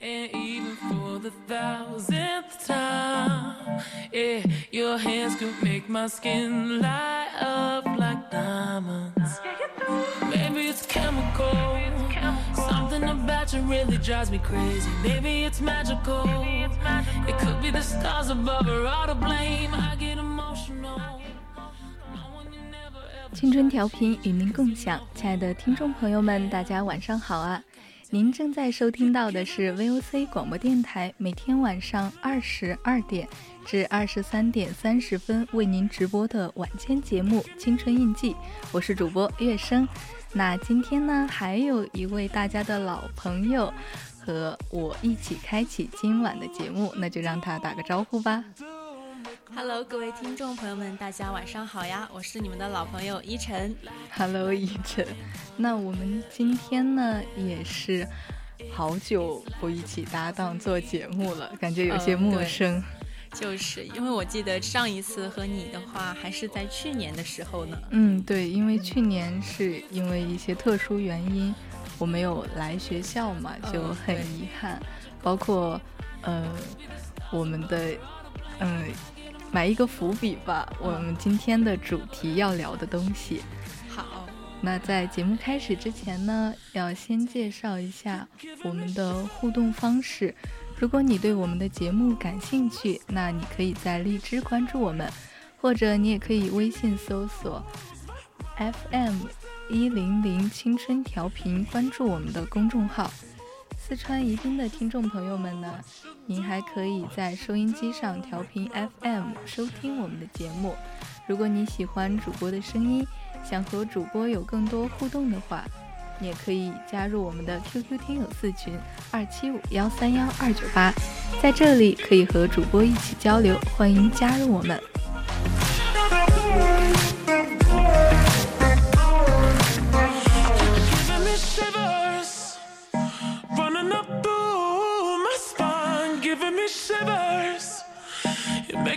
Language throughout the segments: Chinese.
And even for the thousandth time your hands could make my skin light up like diamonds. Maybe it's chemical. Something about you really drives me crazy. Maybe it's magical. It could be the stars above or all to blame. I get emotional. 青春调频与您共享，亲爱的听众朋友们，大家晚上好啊！您正在收听到的是 VOC 广播电台，每天晚上二十二点至二十三点三十分为您直播的晚间节目《青春印记》，我是主播月生。那今天呢，还有一位大家的老朋友和我一起开启今晚的节目，那就让他打个招呼吧。Hello，各位听众朋友们，大家晚上好呀！我是你们的老朋友依晨。Hello，依晨。那我们今天呢，也是好久不一起搭档做节目了，感觉有些陌生。就是因为我记得上一次和你的话，还是在去年的时候呢。嗯，对，因为去年是因为一些特殊原因，我没有来学校嘛，就很遗憾。包括，呃，我们的，嗯。埋一个伏笔吧，我们今天的主题要聊的东西。好，那在节目开始之前呢，要先介绍一下我们的互动方式。如果你对我们的节目感兴趣，那你可以在荔枝关注我们，或者你也可以微信搜索 FM 一零零青春调频，关注我们的公众号。四川宜宾的听众朋友们呢，您还可以在收音机上调频 FM 收听我们的节目。如果你喜欢主播的声音，想和主播有更多互动的话，也可以加入我们的 QQ 听友四群二七五幺三幺二九八，在这里可以和主播一起交流，欢迎加入我们。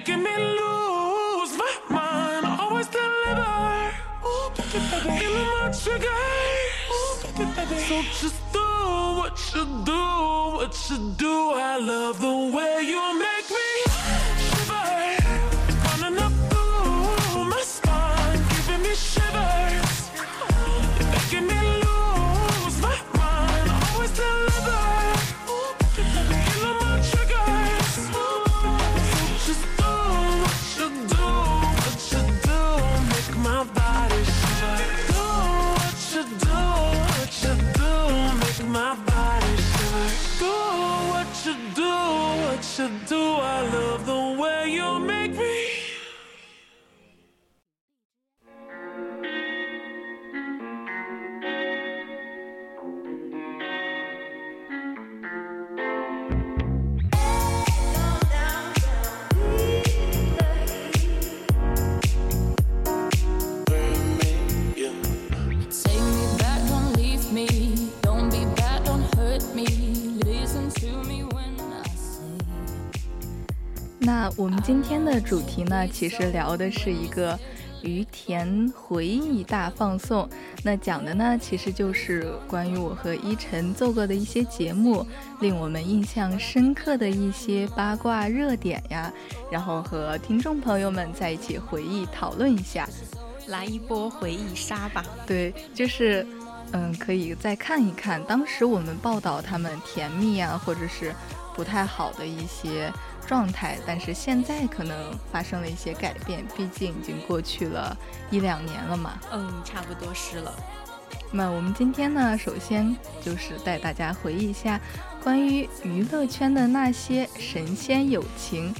Making me lose my mind. Always deliver. Give me my triggers. So just do what you do, what you do. I love the way you make me. should do. I love the way you 我们今天的主题呢，其实聊的是一个于田回忆大放送。那讲的呢，其实就是关于我和依晨做过的一些节目，令我们印象深刻的一些八卦热点呀，然后和听众朋友们在一起回忆讨论一下，来一波回忆杀吧。对，就是。嗯，可以再看一看当时我们报道他们甜蜜啊，或者是不太好的一些状态，但是现在可能发生了一些改变，毕竟已经过去了一两年了嘛。嗯，差不多是了。那我们今天呢，首先就是带大家回忆一下关于娱乐圈的那些神仙友情。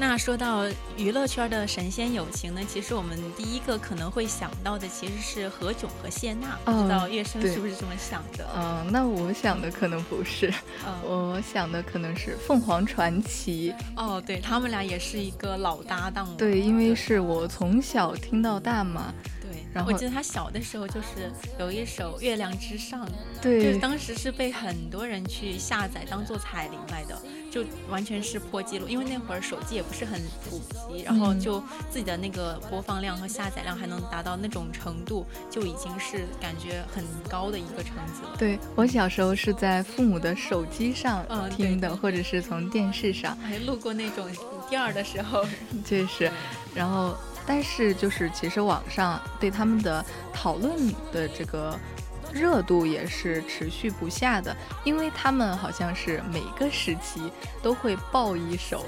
那说到娱乐圈的神仙友情呢，其实我们第一个可能会想到的其实是何炅和谢娜，不知道月生是不是这么想的？嗯，那我想的可能不是，我想的可能是凤凰传奇。哦，对他们俩也是一个老搭档了。对，因为是我从小听到大嘛。然后我记得他小的时候就是有一首《月亮之上》，对，就是当时是被很多人去下载当做彩铃来的，就完全是破纪录。因为那会儿手机也不是很普及，然后就自己的那个播放量和下载量还能达到那种程度，就已经是感觉很高的一个成绩了。对我小时候是在父母的手机上听的，或者是从电视上，还录过那种第二的时候，确实，然后。但是，就是其实网上对他们的讨论的这个热度也是持续不下的，因为他们好像是每个时期都会爆一首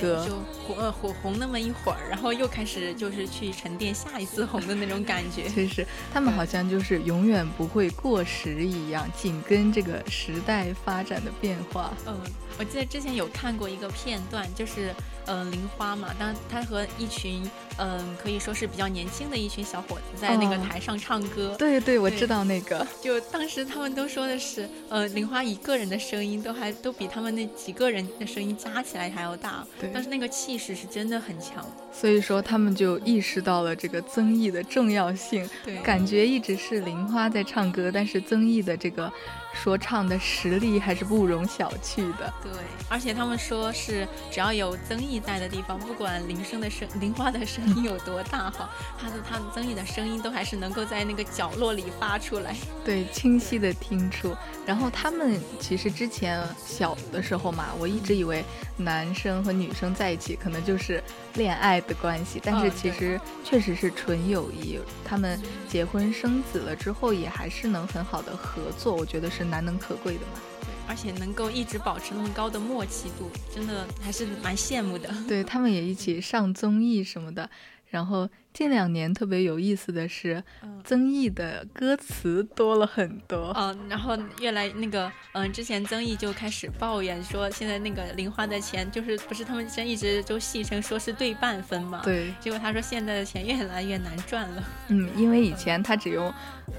歌，就火呃火红那么一会儿，然后又开始就是去沉淀下一次红的那种感觉。其实他们好像就是永远不会过时一样，紧跟这个时代发展的变化。嗯，我记得之前有看过一个片段，就是。嗯，玲花嘛，当他和一群嗯，可以说是比较年轻的一群小伙子在那个台上唱歌。对对，我知道那个。就当时他们都说的是，呃，玲花一个人的声音都还都比他们那几个人的声音加起来还要大。对。但是那个气势是真的很强。所以说他们就意识到了这个曾毅的重要性。对。感觉一直是玲花在唱歌，但是曾毅的这个。说唱的实力还是不容小觑的。对，而且他们说是只要有曾毅在的地方，不管铃声的声、铃花的声音有多大哈，他的他的曾毅的声音都还是能够在那个角落里发出来，对，清晰的听出。然后他们其实之前小的时候嘛，我一直以为男生和女生在一起可能就是恋爱的关系，但是其实确实是纯友谊。他们结婚生子了之后，也还是能很好的合作，我觉得是。难能可贵的嘛，对，而且能够一直保持那么高的默契度，真的还是蛮羡慕的。对他们也一起上综艺什么的，然后。近两年特别有意思的是，曾毅的歌词多了很多。嗯，然后越来那个，嗯，之前曾毅就开始抱怨说，现在那个零花的钱就是不是他们之前一直都戏称说是对半分嘛？对。结果他说现在的钱越来越难赚了。嗯，因为以前他只用，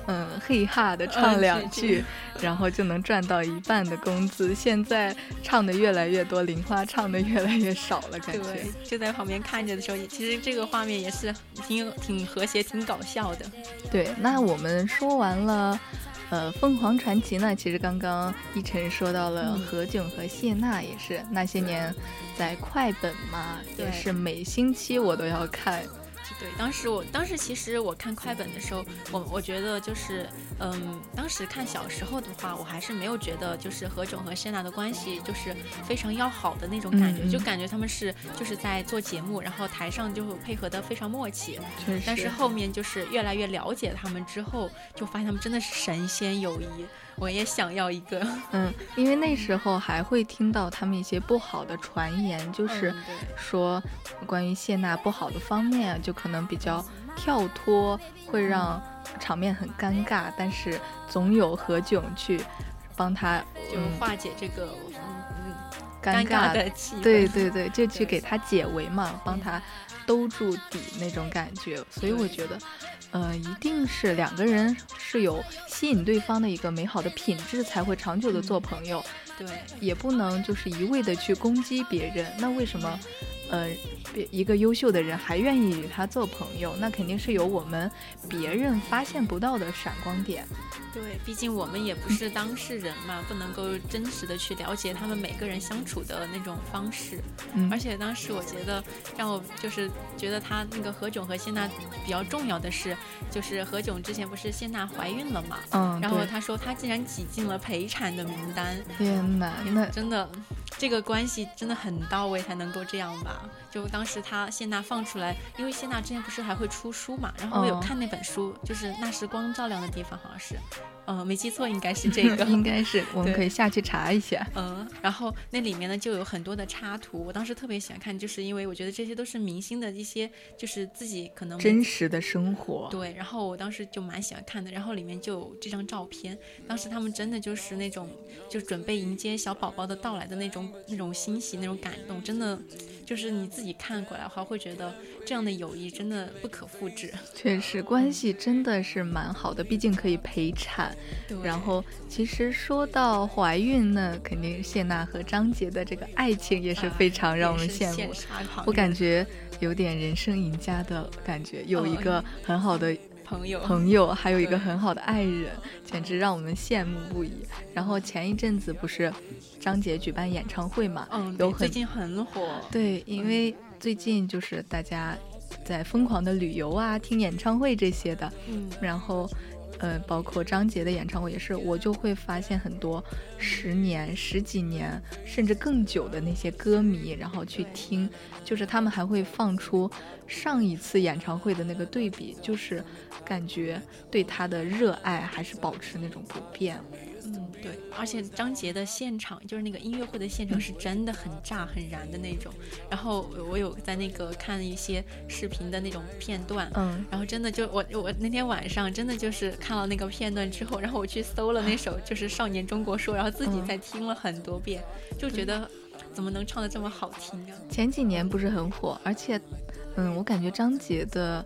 嗯，嘿哈的唱两句，然后就能赚到一半的工资。现在唱的越来越多，零花唱的越来越少了，感觉。对，就在旁边看着的时候，其实这个画面也是。挺挺和谐，挺搞笑的。对，那我们说完了，呃，凤凰传奇呢？其实刚刚一晨说到了何炅和谢娜，也是那些年在快本嘛，也是每星期我都要看。对，当时我当时其实我看快本的时候，我我觉得就是，嗯，当时看小时候的话，我还是没有觉得就是何炅和谢娜的关系就是非常要好的那种感觉，就感觉他们是就是在做节目，然后台上就配合的非常默契。但是后面就是越来越了解他们之后，就发现他们真的是神仙友谊。我也想要一个，嗯，因为那时候还会听到他们一些不好的传言，就是说关于谢娜不好的方面，就可能比较跳脱，会让场面很尴尬。但是总有何炅去帮他，就化解这个嗯尴尬的气氛。对对对，就 去给他解围嘛，帮他兜住底那种感觉。所以我觉得。呃，一定是两个人是有吸引对方的一个美好的品质，才会长久的做朋友。对，也不能就是一味的去攻击别人。那为什么？呃，一个优秀的人还愿意与他做朋友，那肯定是有我们别人发现不到的闪光点。对，毕竟我们也不是当事人嘛，不能够真实的去了解他们每个人相处的那种方式。嗯，而且当时我觉得让我就是觉得他那个何炅和谢娜比较重要的是，就是何炅之前不是谢娜怀孕了嘛，嗯，然后他说他竟然挤进了陪产的名单。天哪，那真的。这个关系真的很到位才能够这样吧。就当时他谢娜放出来，因为谢娜之前不是还会出书嘛，然后我有看那本书，就是那时光照亮的地方，好像是。嗯，没记错，应该是这个，应该是，我们可以下去查一下。嗯，然后那里面呢就有很多的插图，我当时特别喜欢看，就是因为我觉得这些都是明星的一些，就是自己可能真实的生活。对，然后我当时就蛮喜欢看的，然后里面就有这张照片，当时他们真的就是那种，就准备迎接小宝宝的到来的那种那种欣喜那种感动，真的就是你自己看过来的话，会觉得这样的友谊真的不可复制。确实，关系真的是蛮好的，毕竟可以陪产。然后，其实说到怀孕呢，肯定谢娜和张杰的这个爱情也是非常让我们羡慕。我感觉有点人生赢家的感觉，有一个很好的朋友，朋友，还有一个很好的爱人，简直让我们羡慕不已。然后前一阵子不是张杰举办演唱会嘛？嗯，有最近很火。对，因为最近就是大家在疯狂的旅游啊，听演唱会这些的。嗯，然后。呃，包括张杰的演唱会也是，我就会发现很多十年、十几年甚至更久的那些歌迷，然后去听，就是他们还会放出上一次演唱会的那个对比，就是感觉对他的热爱还是保持那种不变。嗯，对，而且张杰的现场就是那个音乐会的现场是真的很炸很燃的那种。然后我有在那个看一些视频的那种片段，嗯，然后真的就我我那天晚上真的就是看了那个片段之后，然后我去搜了那首 就是《少年中国说》，然后自己再听了很多遍，就觉得怎么能唱的这么好听啊？前几年不是很火，而且，嗯，我感觉张杰的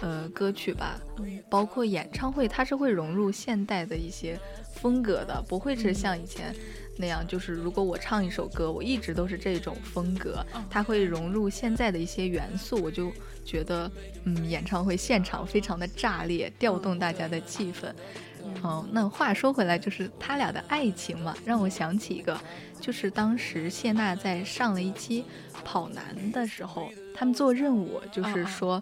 呃歌曲吧，包括演唱会，它是会融入现代的一些。风格的不会是像以前那样，就是如果我唱一首歌，我一直都是这种风格，它会融入现在的一些元素，我就觉得，嗯，演唱会现场非常的炸裂，调动大家的气氛。嗯，那话说回来，就是他俩的爱情嘛，让我想起一个，就是当时谢娜在上了一期跑男的时候，他们做任务就是说，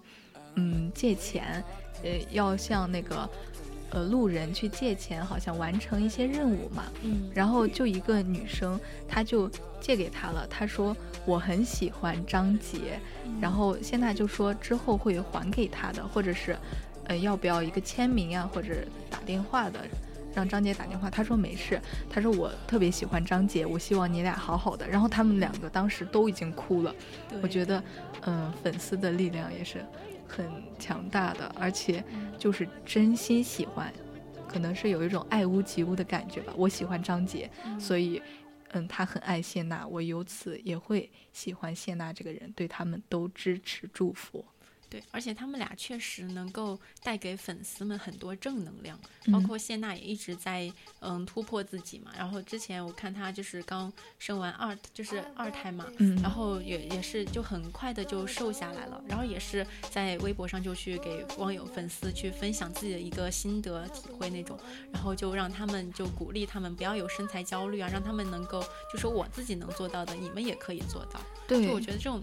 嗯，借钱，呃，要向那个。呃，路人去借钱，好像完成一些任务嘛。嗯，然后就一个女生，她就借给他了。她说我很喜欢张杰，然后现在就说之后会还给他的，或者是，呃，要不要一个签名啊，或者打电话的，让张杰打电话。他说没事，他说我特别喜欢张杰，我希望你俩好好的。然后他们两个当时都已经哭了。我觉得，嗯，粉丝的力量也是。很强大的，而且就是真心喜欢，可能是有一种爱屋及乌的感觉吧。我喜欢张杰，所以，嗯，他很爱谢娜，我由此也会喜欢谢娜这个人，对他们都支持祝福。对，而且他们俩确实能够带给粉丝们很多正能量，包括谢娜也一直在嗯突破自己嘛。然后之前我看她就是刚生完二，就是二胎嘛，然后也也是就很快的就瘦下来了，然后也是在微博上就去给网友粉丝去分享自己的一个心得体会那种，然后就让他们就鼓励他们不要有身材焦虑啊，让他们能够就说我自己能做到的，你们也可以做到。对，就我觉得这种。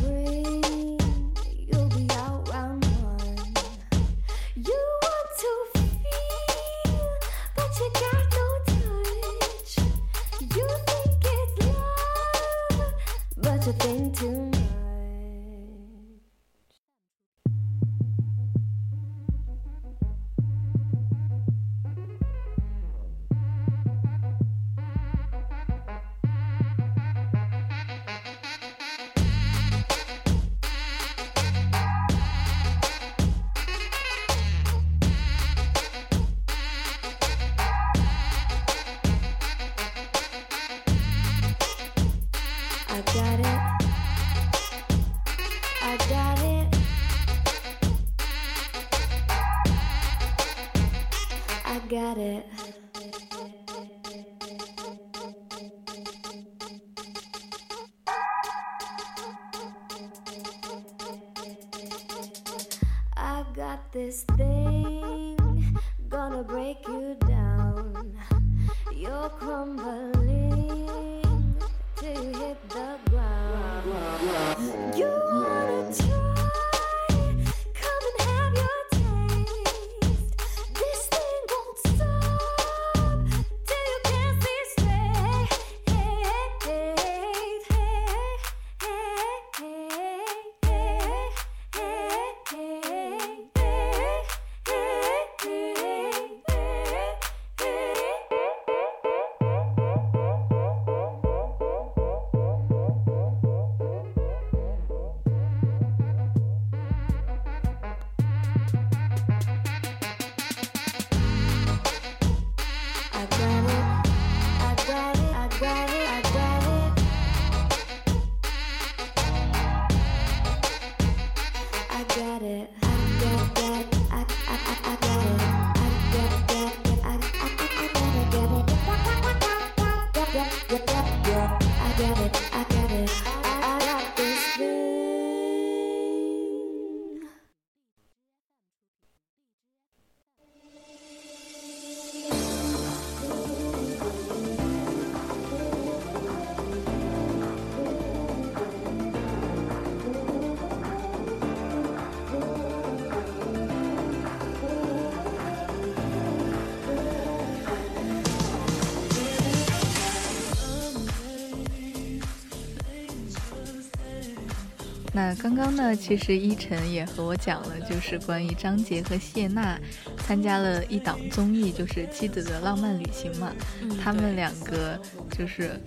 那刚刚呢，其实依晨也和我讲了，就是关于张杰和谢娜参加了一档综艺，就是《妻子的浪漫旅行》嘛。嗯他们两个就是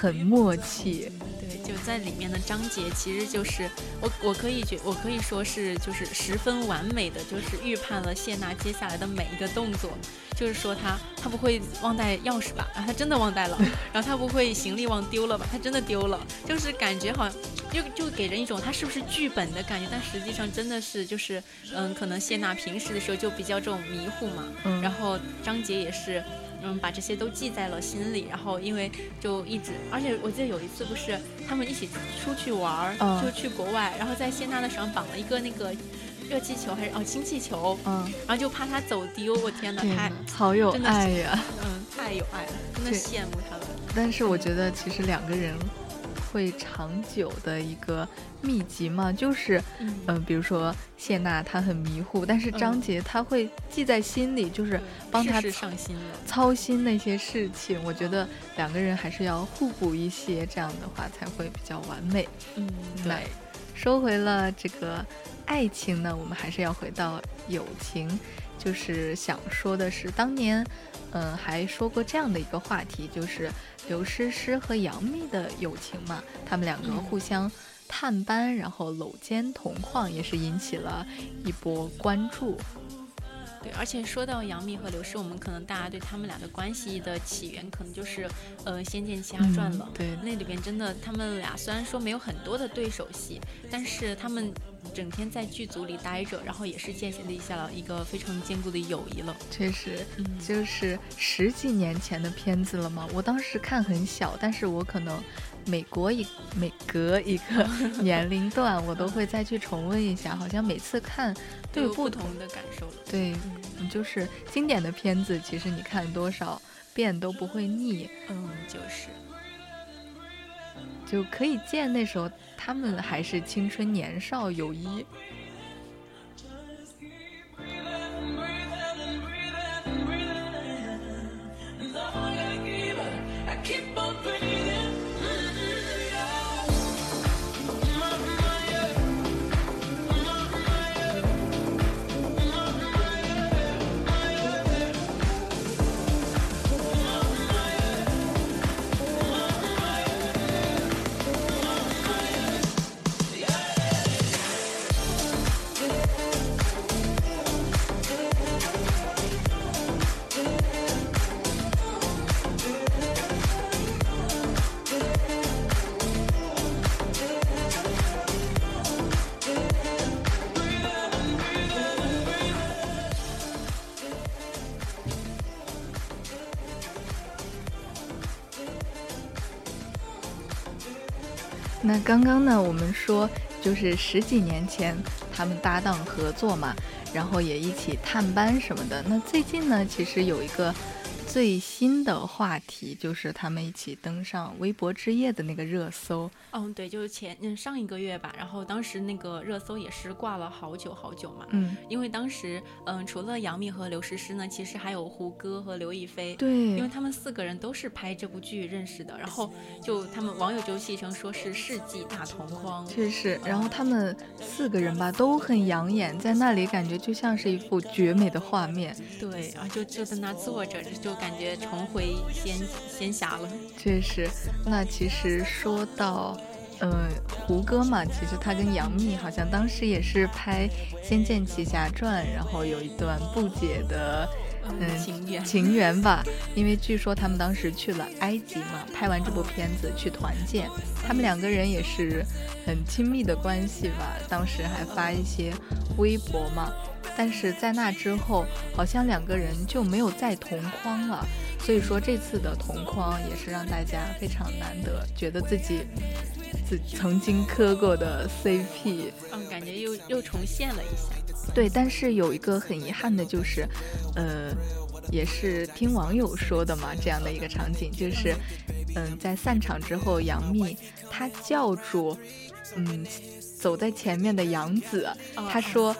很默契，对，就在里面的章节，其实就是我我可以觉我可以说是就是十分完美的，就是预判了谢娜接下来的每一个动作。就是说他他不会忘带钥匙吧？啊，他真的忘带了。然后他不会行李忘丢了吧？他真的丢了。就是感觉好像就就给人一种他是不是剧本的感觉，但实际上真的是就是嗯，可能谢娜平时的时候就比较这种迷糊嘛。嗯然后张杰也是。嗯，把这些都记在了心里，然后因为就一直，而且我记得有一次不是他们一起出去玩儿，嗯就去国外，然后在谢娜的手上绑了一个那个热气球还是哦氢气球，嗯，然后就怕他走丢，我天哪，太好有爱呀！嗯太有爱了，真的羡慕他们。但是我觉得其实两个人会长久的一个秘籍嘛，就是嗯嗯、比如说谢娜她很迷糊，但是张嗯杰他会记在心里，就是帮他上心了。操心那些事情。我觉得两个人还是要互补一些，这样的话才会比较完美。嗯，那对，说回了这个爱情呢，我们还是要回到友情，就是想说的是，当年，嗯，还说过这样的一个话题，就是刘诗诗和杨幂的友情嘛，他们两个嗯互相探班，然后搂肩同框，也是引起了一波关注。对，而且说到杨幂和刘诗，我们可能大家对他们俩的关系的起源，可能就是呃《仙剑奇侠传》了。嗯对那里边真的他们俩虽然说没有很多的对手戏，但是他们整天在剧组里待着，然后也是建立下了一个非常坚固的友谊了。确实，嗯就是十几年前的片子了嘛。我当时看很小，但是我可能每国一每隔一个年龄段，我都会再去重温一下。好像每次看都有有不同的感受了。对，嗯就是经典的片子，其实你看多少遍都不会腻，嗯，就是。就可以见那时候他们还是青春年少，友谊。Keep on 刚刚呢，我们说就是十几年前他们搭档合作嘛，然后也一起探班什么的。那最近呢，其实有一个最新的话题，就是他们一起登上微博之夜的那个热搜。嗯，对，就是前嗯上一个月吧，然后当时那个热搜也是挂了好久好久嘛。嗯，因为当时，嗯，除了杨幂和刘诗诗呢，其实还有胡歌和刘亦菲。对，因为他们四个人都是拍这部剧认识的，然后就他们网友就戏称说是世纪大同框。确实，然后他们四个人吧都很养眼，在那里感觉就像是一幅绝美的画面。对，然后就就在那坐着，就感觉重回仙仙侠了。确实，那其实说到。嗯，胡歌嘛，其实他跟杨幂好像当时也是拍《仙剑奇侠传》，然后有一段不解的嗯情缘情缘吧。因为据说他们当时去了埃及嘛，拍完这部片子去团建，他们两个人也是很亲密的关系吧。当时还发一些微博嘛，但是在那之后，好像两个人就没有再同框了。所以说这次的同框也是让大家非常难得，觉得自己。自曾经磕过的 CP，嗯，感觉又又重现了一下。对，但是有一个很遗憾的就是，呃，也是听网友说的嘛，这样的一个场景就是，嗯，在散场之后，杨幂她叫住，嗯，走在前面的杨紫，她说，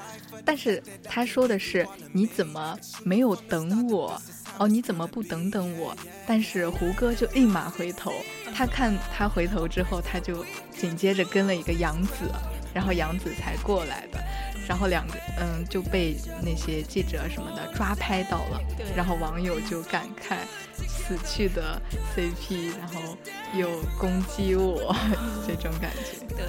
但是她说的是你怎么没有等我？哦，你怎么不等等我？但是胡歌就立马回头，他看他回头之后，他就紧接着跟了一个杨紫，然后杨紫才过来的，然后两个嗯就被那些记者什么的抓拍到了，然后网友就感慨死去的 CP，然后又攻击我 这种感觉。对。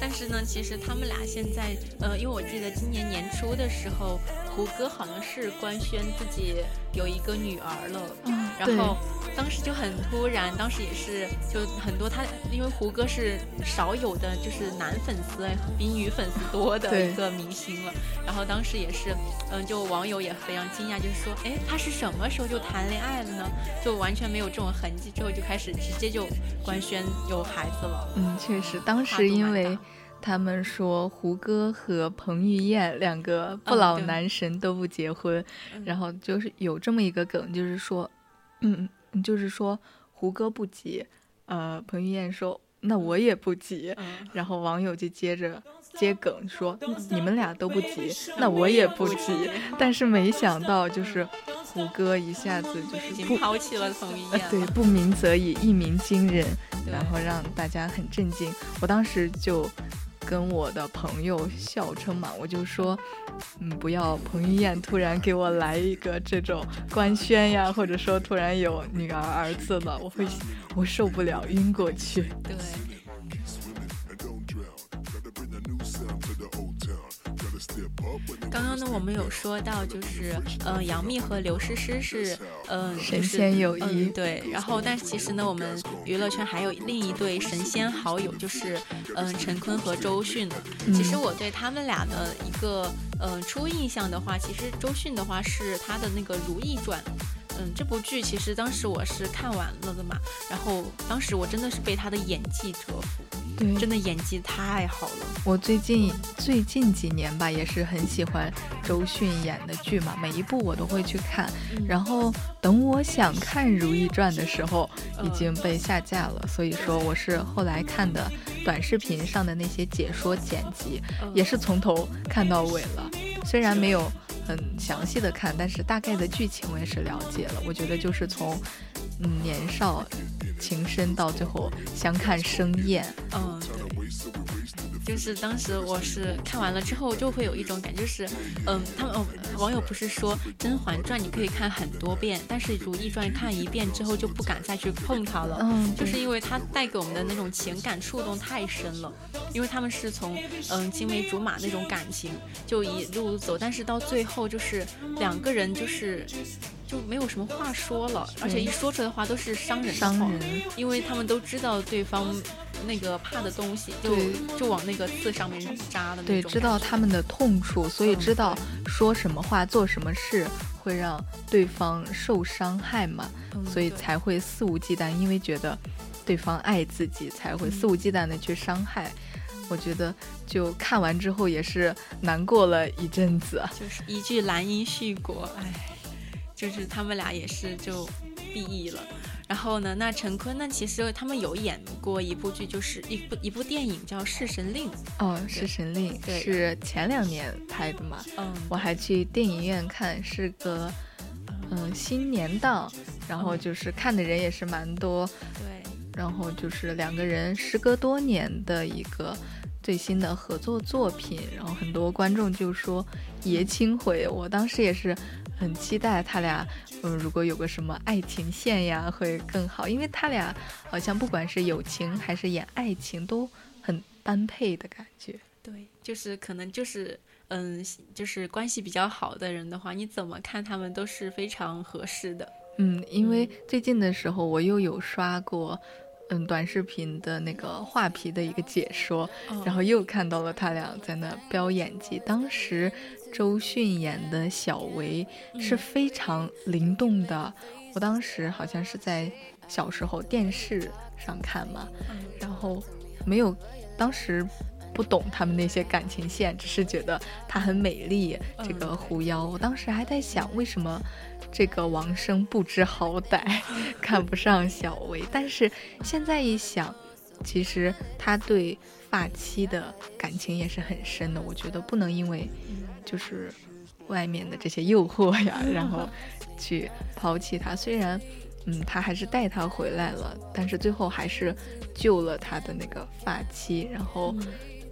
但是呢，其实他们俩现在，呃，因为我记得今年年初的时候，胡歌好像是官宣自己有一个女儿了，嗯，然后当时就很突然，当时也是就很多他，因为胡歌是少有的就是男粉丝比女粉丝多的一个明星了，然后当时也是，嗯，就网友也非常惊讶，就是说，哎，他是什么时候就谈恋爱了呢？就完全没有这种痕迹，之后就开始直接就官宣有孩子了，嗯，确实，当时因为。他们说胡歌和彭于晏两个不老男神都不结婚，然后就是有这么一个梗，就是说，嗯，就是说胡歌不急，呃，彭于晏说那我也不急，然后网友就接着接梗说你们俩都不急，那我也不急，但是没想到就是胡歌一下子就是不抛弃了彭于晏，对，不鸣则已，一鸣惊人，然后让大家很震惊，我当时就。跟我的朋友笑称嘛，我就说，嗯，不要彭于晏突然给我来一个这种官宣呀，或者说突然有女儿儿子了，我会我受不了，晕过去。对。刚刚呢，我们有说到，就是，呃，杨幂和刘诗诗是，嗯，神仙友谊，对。然后，但是其实呢，我们娱乐圈还有另一对神仙好友，就是，嗯，陈坤和周迅。其实我对他们俩的一个，嗯，初印象的话，其实周迅的话是他的那个《如懿传》。嗯，这部剧其实当时我是看完了的嘛，然后当时我真的是被他的演技折服，对，真的演技太好了。我最近最近几年吧，也是很喜欢周迅演的剧嘛，每一部我都会去看。然后等我想看《如懿传》的时候，已经被下架了，所以说我是后来看的短视频上的那些解说剪辑，也是从头看到尾了，虽然没有。很详细的看，但是大概的剧情我也是了解了。我觉得就是从，嗯，年少情深到最后相看生厌。嗯，就是当时我是看完了之后，就会有一种感觉，就是，嗯，他们网友不是说《甄嬛传》你可以看很多遍，但是《如懿传》看一遍之后就不敢再去碰它了。嗯，就是因为它带给我们的那种情感触动太深了。因为他们是从嗯青梅竹马那种感情就一路走，但是到最后就是两个人就是就没有什么话说了，而且一说出来的话都是伤人伤人，因为他们都知道对方那个怕的东西，就就往那个刺上面扎的那种。对，知道他们的痛处，所以知道说什么话、做什么事会让对方受伤害嘛，所以才会肆无忌惮，因为觉得对方爱自己，才会肆无忌惮的去伤害。我觉得就看完之后也是难过了一阵子。就是一句兰因絮果，哎，就是他们俩也是就毕业了。然后呢，那陈坤呢，其实他们有演过一部剧，就是一部一部电影叫《弑神令》。哦，弑神令，对是前两年拍的嘛？嗯，我还去电影院看，是个嗯新年档，然后嗯就是看的人也是蛮多，对，然后就是两个人时隔多年的一个最新的合作作品，然后很多观众就说爷青回，我当时也是很期待他俩，嗯，如果有个什么爱情线呀会更好，因为他俩好像不管是友情还是演爱情都很般配的感觉。对，就是可能就是嗯，就是关系比较好的人的话，你怎么看他们都是非常合适的。嗯，因为最近的时候我又有刷过，嗯，短视频的那个画皮的一个解说，然后又看到了他俩在那飙演技。当时周迅演的小维是非常灵动的，我当时好像是在小时候电视上看嘛，嗯然后没有，当时不懂他们那些感情线，只是觉得她很美丽，这个狐妖。我当时还在想，为什么这个王生不知好歹，看不上小薇？但是现在一想，其实他对发妻的感情也是很深的。我觉得不能因为就是外面的这些诱惑呀，然后去抛弃他。虽然。嗯，他还是带他回来了，但是最后还是救了他的那个发妻，然后，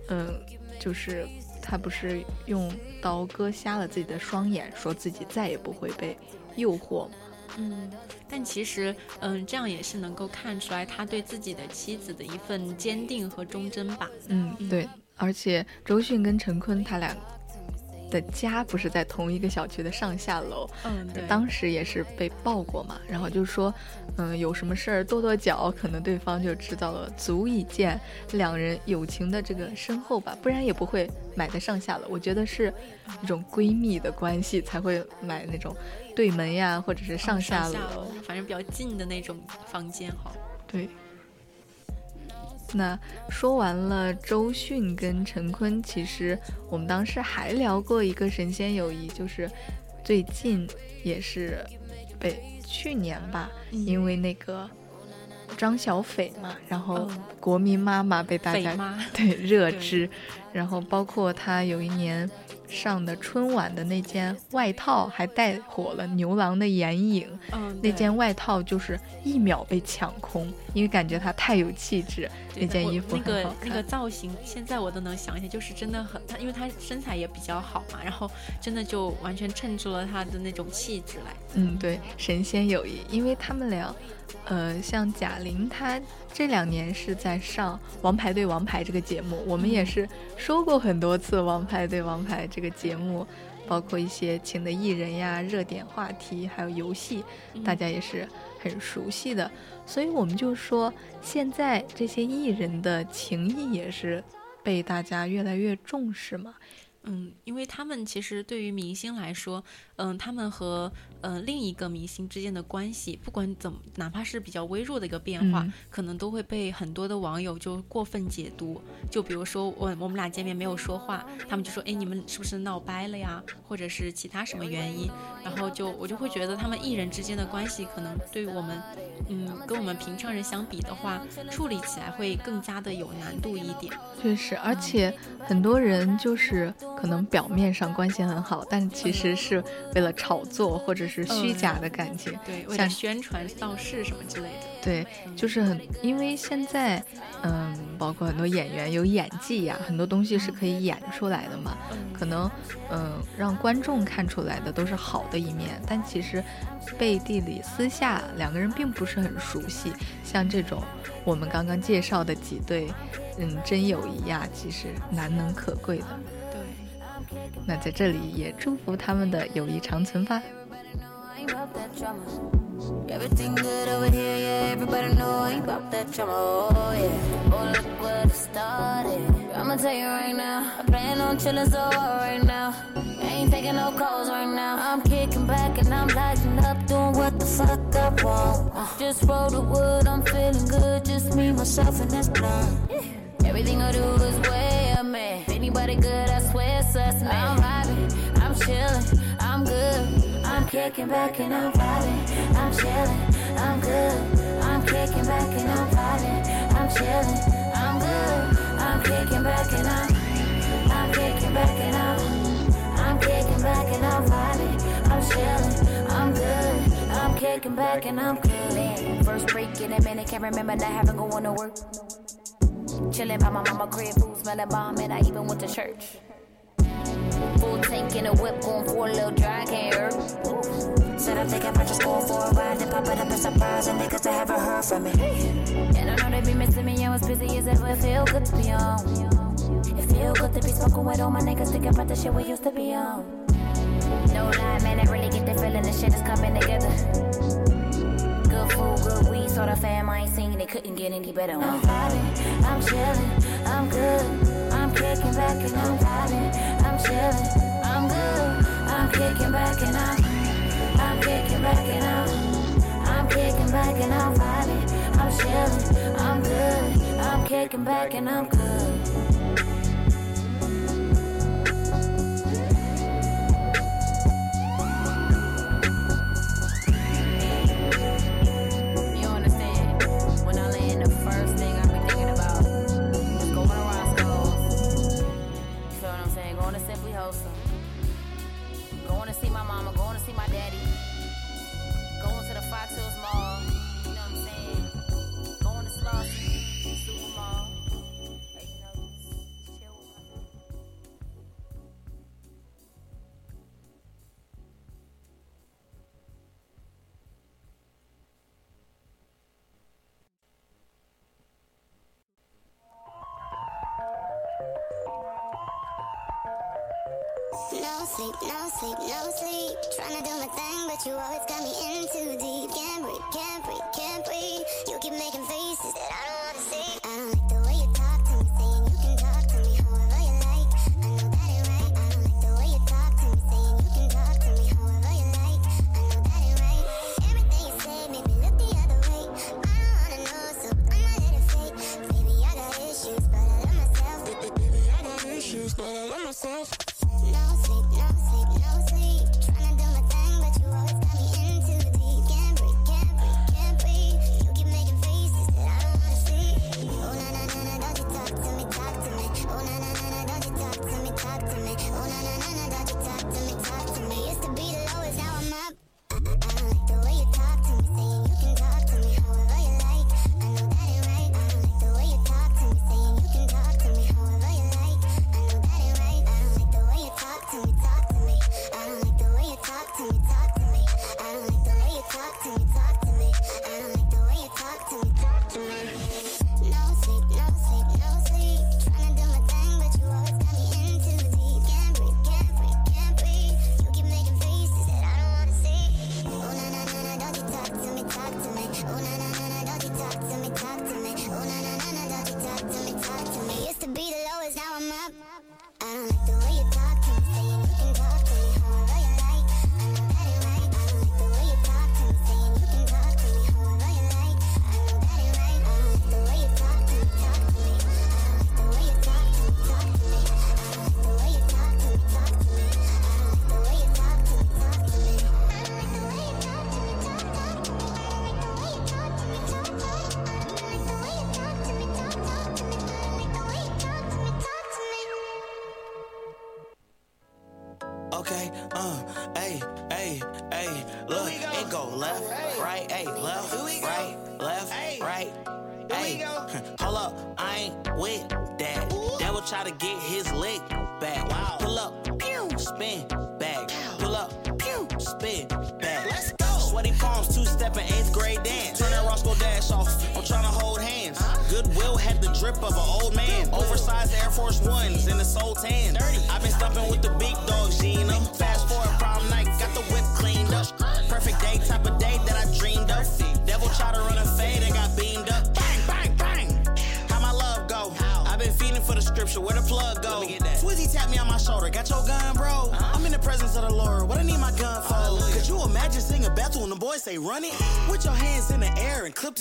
嗯，就是他不是用刀割瞎了自己的双眼，说自己再也不会被诱惑吗？嗯，但其实，嗯，这样也是能够看出来他对自己的妻子的一份坚定和忠贞吧。嗯，对，而且周迅跟陈坤他俩的家不是在同一个小区的上下楼，嗯，对，当时也是被爆过嘛，然后就说，嗯，有什么事儿跺跺脚，可能对方就知道了，足以见两人友情的这个深厚吧，不然也不会买在上下楼。我觉得是一种闺蜜的关系才会买那种对门呀，或者是上下上楼。下楼，反正比较近的那种房间哈。对。那说完了周迅跟陈坤，其实我们当时还聊过一个神仙友谊，就是最近也是被去年吧，因为那个张小斐嘛，然后嗯国民妈妈被大家 对热知，然后包括她有一年上的春晚的那件外套，还带火了牛郎的眼影。嗯，那件外套就是一秒被抢空，因为感觉他太有气质，那件衣服那个很好看。那个造型，现在我都能想起来，就是真的很，他因为他身材也比较好嘛，然后真的就完全衬出了他的那种气质来。嗯，对，神仙友谊，因为他们俩，呃，像贾玲，她这两年是在上《王牌对王牌》这个节目，我们也嗯是说过很多次《王牌对王牌》这个节目，包括一些请的艺人呀、热点话题，还有游戏，大家也是很熟悉的，所以我们就说，现在这些艺人的情谊也是被大家越来越重视嘛。嗯，因为他们其实对于明星来说，嗯，他们和呃另一个明星之间的关系，不管怎么，哪怕是比较微弱的一个变化，嗯可能都会被很多的网友就过分解读。就比如说我我们俩见面没有说话，他们就说，哎，你们是不是闹掰了呀？或者是其他什么原因？然后就我就会觉得他们艺人之间的关系，可能对于我们，嗯，跟我们平常人相比的话，处理起来会更加的有难度一点。确实，而且很多人就是可能表面上关系很好，但其实是为了炒作或者是虚假的感情。对，为像宣传造势什么之类的。对，就是很，因为现在，嗯，包括很多演员有演技呀，很多东西是可以演出来的嘛。嗯可能，嗯，让观众看出来的都是好的一面，但其实背地里私下两个人并不是很熟悉。像这种我们刚刚介绍的几对，嗯，真友谊呀，其实难能可贵的。对，那在这里也祝福他们的友谊长存吧。ain't about that drama. Everything good over here, yeah, everybody know I ain't about that drama. Oh, yeah. Oh, look what it started. I'ma tell you right now, I plan on chillin' so hard right now. Ain't taking no calls right now. I'm kicking back and I'm lighting up, doing what the fuck I want. Just roll the wood, I'm feeling good, just me, myself, and that's blunt. Everything I do is way up, man. Anybody good, I swear it's us, man. I'm vibing, I'm chillin' kicking back and I'm vibing. I'm chilling, I'm good. I'm kicking back and I'm vibing. I'm chilling, I'm good. I'm kicking back and I'm, I'm kicking back and I'm, I'm kicking back and I'm vibing. I'm chilling, I'm good. I'm kicking back and I'm good. First break in a minute, can't remember not having going to work. Chilling by my mama crib, food smelling bomb, and I even went to church road, taking a whip, on four little drive, can't. Said I'm thinking about just going for a ride, and pop it up in surprise, and niggas I haven't heard from me. And I know they be missing me, I was busy as ever, it feel good to be on. It feel good to be smoking with all my niggas, thinking about the shit we used to be on. No lie, man, I really get the feeling the shit is coming together. Good food, good weed, saw the fam I ain't seen it couldn't get any better. I'm vibing, I'm chilling, I'm good. I'm kicking back and I'm vibing. I'm chilling, I'm good. I'm kicking back and I'm, I'm kicking back and I'm, I'm kicking back and I'm vibing. I'm chilling, I'm good. I'm kicking back and I'm good.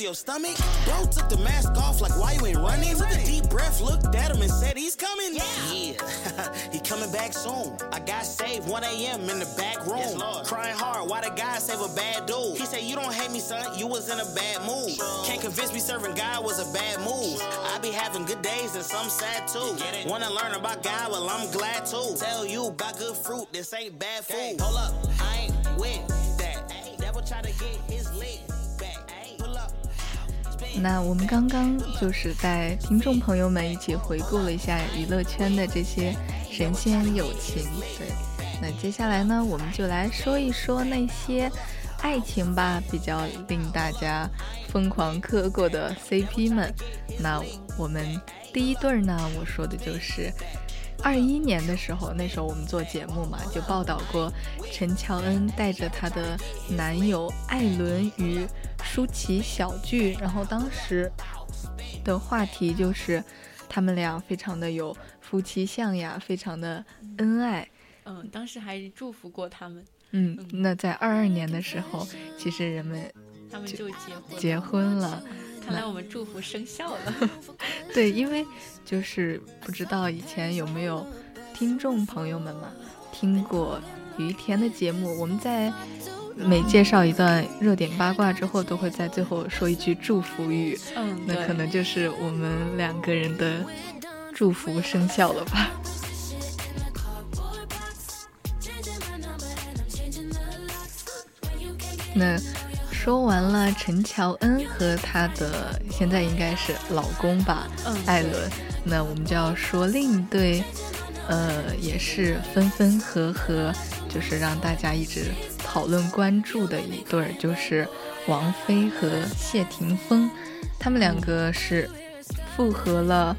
Your stomach. Bro took the mask off like why you ain't running? Took a deep breath, looked at him and said he's coming. Yeah, yeah. he coming back soon. I got saved 1 a.m. in the back room. Crying hard, why the guy save a bad dude? He said, You don't hate me, son, you was in a bad mood. Can't convince me serving God was a bad move. I be having good days and some sad too. Wanna learn about God? Well, I'm glad to. Tell you about good fruit, this ain't bad food. Hold up, I ain't with that. Devil try to get 那我们刚刚就是带听众朋友们一起回顾了一下娱乐圈的这些神仙友情。对，那接下来呢，我们就来说一说那些爱情吧，比较令大家疯狂磕过的 CP 们。那我们第一对儿呢，我说的就是。二一年的时候，那时候我们做节目嘛，就报道过陈乔恩带着她的男友艾伦与舒淇小聚，然后当时的话题就是他们俩非常的有夫妻相呀，非常的恩爱。嗯，当时还祝福过他们，嗯，那在二二年的时候，其实人们他们就结婚。结婚了。看来我们祝福生效了。对，因为就是不知道以前有没有听众朋友们嘛听过于田的节目，我们在每介绍一段热点八卦之后，都会在最后说一句祝福语。嗯，那可能就是我们两个人的祝福生效了吧。那说完了陈乔恩和她的现在应该是老公吧，嗯艾伦。那我们就要说另一对，呃，也是分分合合，就是让大家一直讨论关注的一对儿，就是王菲和谢霆锋。他们两个是复合了，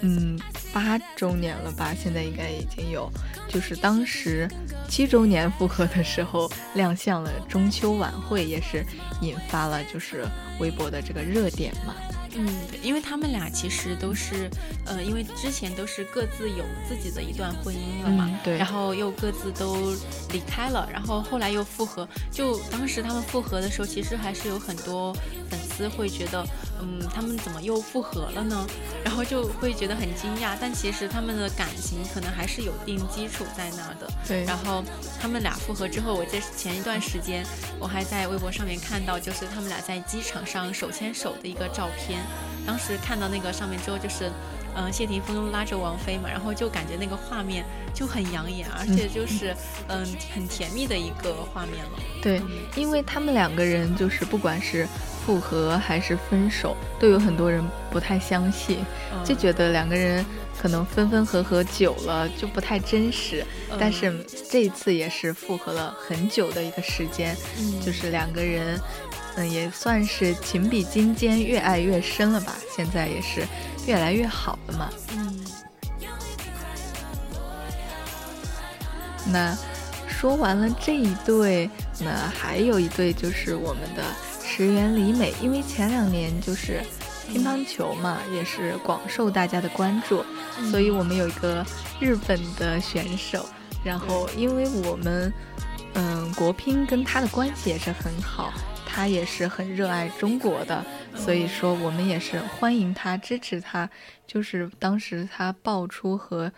嗯，八周年了吧？现在应该已经有，就是当时七周年复合的时候亮相了中秋晚会，也是引发了就是微博的这个热点嘛。嗯，因为他们俩其实都是，呃，因为之前都是各自有自己的一段婚姻了嘛，嗯对然后又各自都离开了，然后后来又复合。就当时他们复合的时候，其实还是有很多粉丝会觉得，嗯，他们怎么又复合了呢？然后就会觉得很惊讶，但其实他们的感情可能还是有一定基础在那儿的。对然后他们俩复合之后，我这前一段时间我还在微博上面看到，就是他们俩在机场上手牵手的一个照片。当时看到那个上面之后，就是，嗯、谢霆锋拉着王菲嘛，然后就感觉那个画面就很养眼，而且就是嗯很甜蜜的一个画面了。对，因为他们两个人就是不管是复合还是分手，都有很多人不太相信，嗯就觉得两个人可能分分合合久了就不太真实。嗯但是这一次也是复合了很久的一个时间，嗯就是两个人，嗯，也算是情比金坚，越爱越深了吧。现在也是越来越好了嘛。嗯那说完了这一对，那还有一对就是我们的石原里美，因为前两年就是乒乓球嘛，也是广受大家的关注，所以我们有一个日本的选手，然后因为我们嗯国乒跟他的关系也是很好，他也是很热爱中国的，所以说我们也是欢迎她，支持她。就是当时她爆出和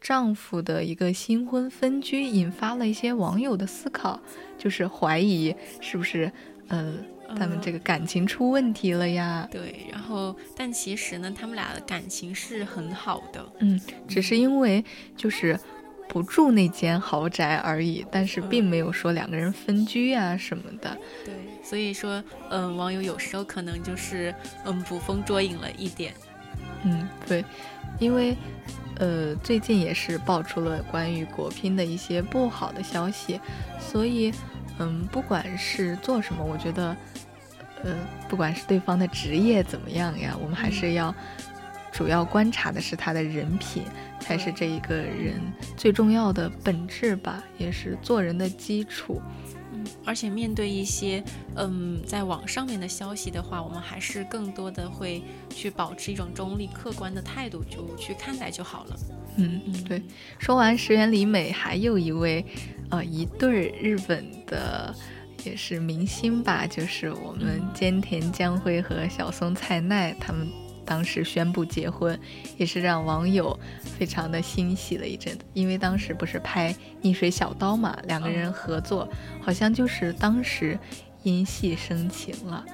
丈夫的一个新婚分居，引发了一些网友的思考，就是怀疑是不是呃他们这个感情出问题了呀？对，然后但其实呢，他们俩的感情是很好的。嗯，只是因为就是不住那间豪宅而已，但是并没有说两个人分居啊什么的。对，所以说，嗯，网友有时候可能就是嗯捕风捉影了一点。嗯，对，因为呃最近也是爆出了关于国乒的一些不好的消息，所以嗯不管是做什么，我觉得呃不管是对方的职业怎么样呀，我们还是要主要观察的是他的人品，才是这一个人最重要的本质吧，也是做人的基础。嗯，而且面对一些嗯在网上面的消息的话，我们还是更多的会去保持一种中立、客观的态度，就去看待就好了。嗯嗯，对。说完石原里美，还有一位，呃，一对儿日本的也是明星吧，就是我们菅田将晖和小松菜奈他们当时宣布结婚，也是让网友非常的欣喜了一阵子。因为当时不是拍《逆水小刀》嘛，两个人合作，好像就是当时因戏生情了。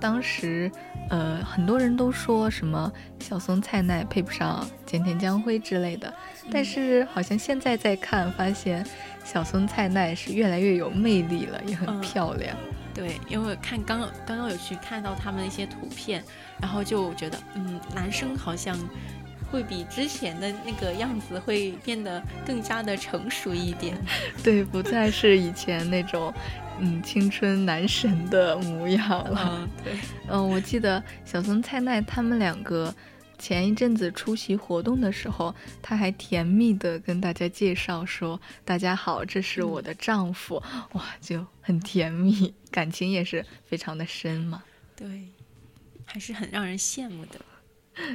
当时，呃，很多人都说什么小松菜奈配不上菅田将晖之类的，但是好像现在再看，发现小松菜奈是越来越有魅力了，也很嗯漂亮。对，因为看刚刚刚有去看到他们的一些图片，然后就觉得，嗯，男生好像会比之前的那个样子会变得更加的成熟一点。对，不再是以前那种，嗯，青春男神的模样了。嗯，对，嗯，我记得小松菜奈他们两个前一阵子出席活动的时候，他还甜蜜的跟大家介绍说：“大家好，这是我的丈夫。哇，就很甜蜜，感情也是非常的深嘛。对，还是很让人羡慕的。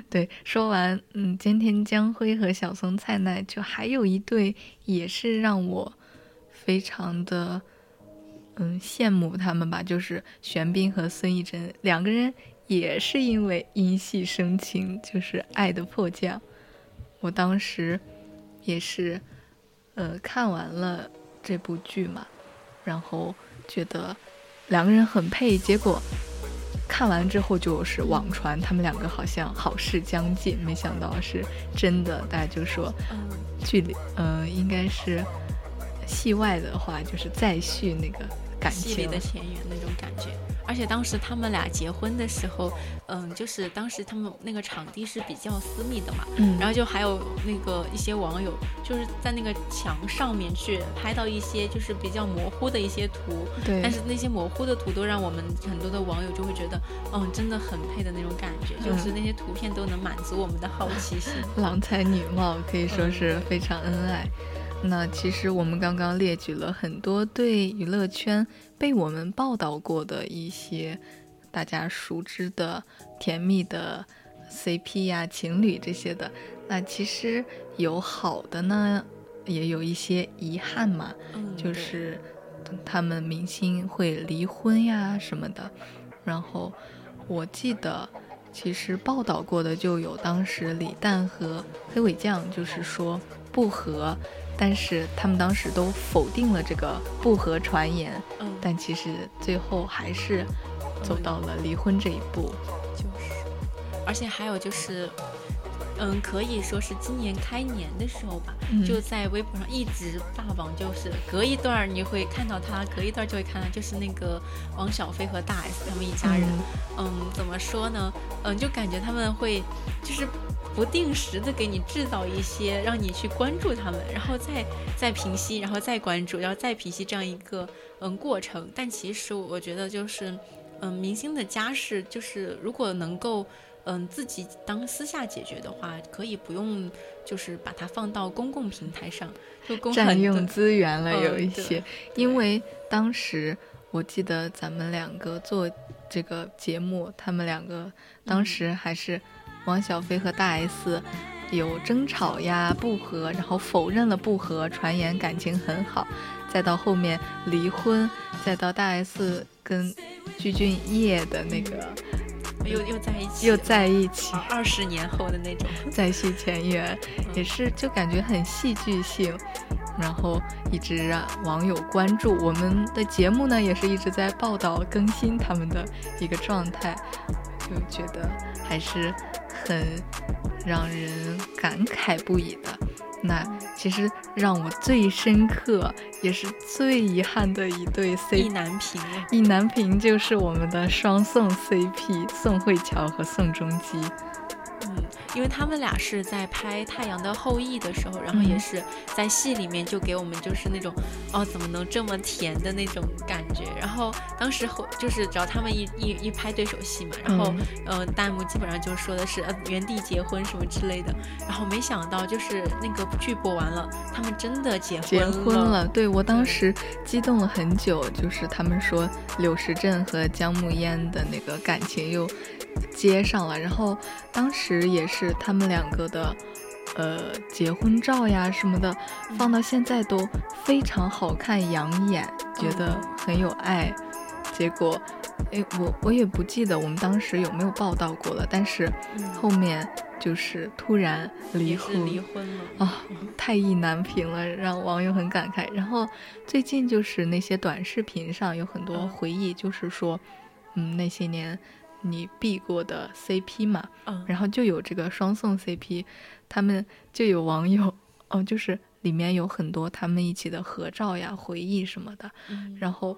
对，说完，嗯，菅田将晖和小松菜奈，就还有一对也是让我非常的嗯羡慕他们吧，就是玄彬和孙艺珍两个人也是因为因戏生情，就是《爱的迫降》，我当时也是呃看完了这部剧嘛，然后觉得两个人很配，结果看完之后就是网传他们两个好像好事将近，没想到是真的，大家就说嗯，剧里呃应该是戏外的话就是再续那个感情。戏里的前缘那种感觉。而且当时他们俩结婚的时候，嗯，就是当时他们那个场地是比较私密的嘛，嗯，然后就还有那个一些网友就是在那个墙上面去拍到一些就是比较模糊的一些图，对，但是那些模糊的图都让我们很多的网友就会觉得，嗯，真的很配的那种感觉，就是嗯那些图片都能满足我们的好奇心。郎才女貌，可以说是非常恩爱。那其实我们刚刚列举了很多对娱乐圈被我们报道过的一些大家熟知的甜蜜的 CP 呀、情侣这些的。那其实有好的呢，也有一些遗憾嘛。嗯，就是他们明星会离婚呀什么的。然后我记得，其实报道过的就有当时李诞和黑尾酱就是说不和，但是他们当时都否定了这个不和传言，嗯，但其实最后还是走到了离婚这一步。就是，而且还有就是，嗯，可以说是今年开年的时候吧，嗯就在微博上一直霸榜，就是隔一段儿你会看到他，隔一段儿就会看到，就是那个王小飞和大 S 他们一家人。嗯，怎么说呢？嗯，就感觉他们会就是不定时的给你制造一些让你去关注他们，然后再再平息，然后再关注，然后再平息这样一个嗯过程。但其实我觉得就是嗯，明星的家世就是如果能够。嗯，自己当私下解决的话，可以不用，就是把它放到公共平台上，就公占用资源了，嗯有一对些，因为当时我记得咱们两个做这个节目，他们两个当时还是王小飞和大 S 有争吵呀、不和，然后否认了不和，传言感情很好，再到后面离婚，再到大 S 跟具俊晔的那个又又在一起，又在一起，二十年后的那种。再续前缘，也是就感觉很戏剧性，然后一直让网友关注我们的节目呢，也是一直在报道更新他们的一个状态，就觉得还是很让人感慨不已的。那其实让我最深刻，也是最遗憾的一对 CP，难平。意难平就是我们的双宋 CP 宋慧乔和宋仲基。嗯，因为他们俩是在拍《太阳的后裔》的时候，然后也嗯是在戏里面就给我们就是那种哦怎么能这么甜的那种感觉。然后当时后就是只要他们一一一拍对手戏嘛，然后嗯呃弹幕基本上就说的是呃原地结婚什么之类的。然后没想到就是那个剧播完了，他们真的结婚结婚了。了，对我当时激动了很久，就是他们说柳时镇和姜暮烟的那个感情又接上了，然后当时也是他们两个的呃结婚照呀什么的，放到现在都非常好看养眼，觉得很有爱。结果，哎，我我也不记得我们当时有没有报道过了，但是后面就是突然离婚，离婚了。啊、太意难平了，让网友很感慨。然后最近就是那些短视频上有很多嗯回忆，就是说，嗯，那些年你避过的 CP 嘛，嗯，然后就有这个双宋 CP，他们就有网友，哦，就是里面有很多他们一起的合照呀、回忆什么的，嗯。然后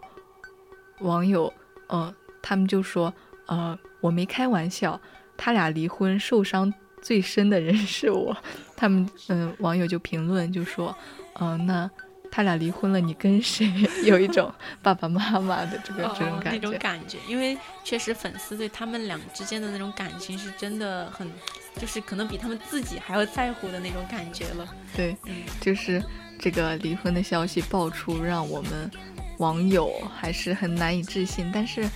网友，呃，他们就说，呃，我没开玩笑，他俩离婚受伤最深的人是我。他们，嗯、网友就评论就说，嗯、那他俩离婚了，你跟谁？有一种 爸爸妈妈的这个、这种感觉。种感觉，因为确实粉丝对他们俩之间的那种感情是真的很，就是可能比他们自己还要在乎的那种感觉了。对，嗯，就是这个离婚的消息爆出，让我们网友还是很难以置信。但是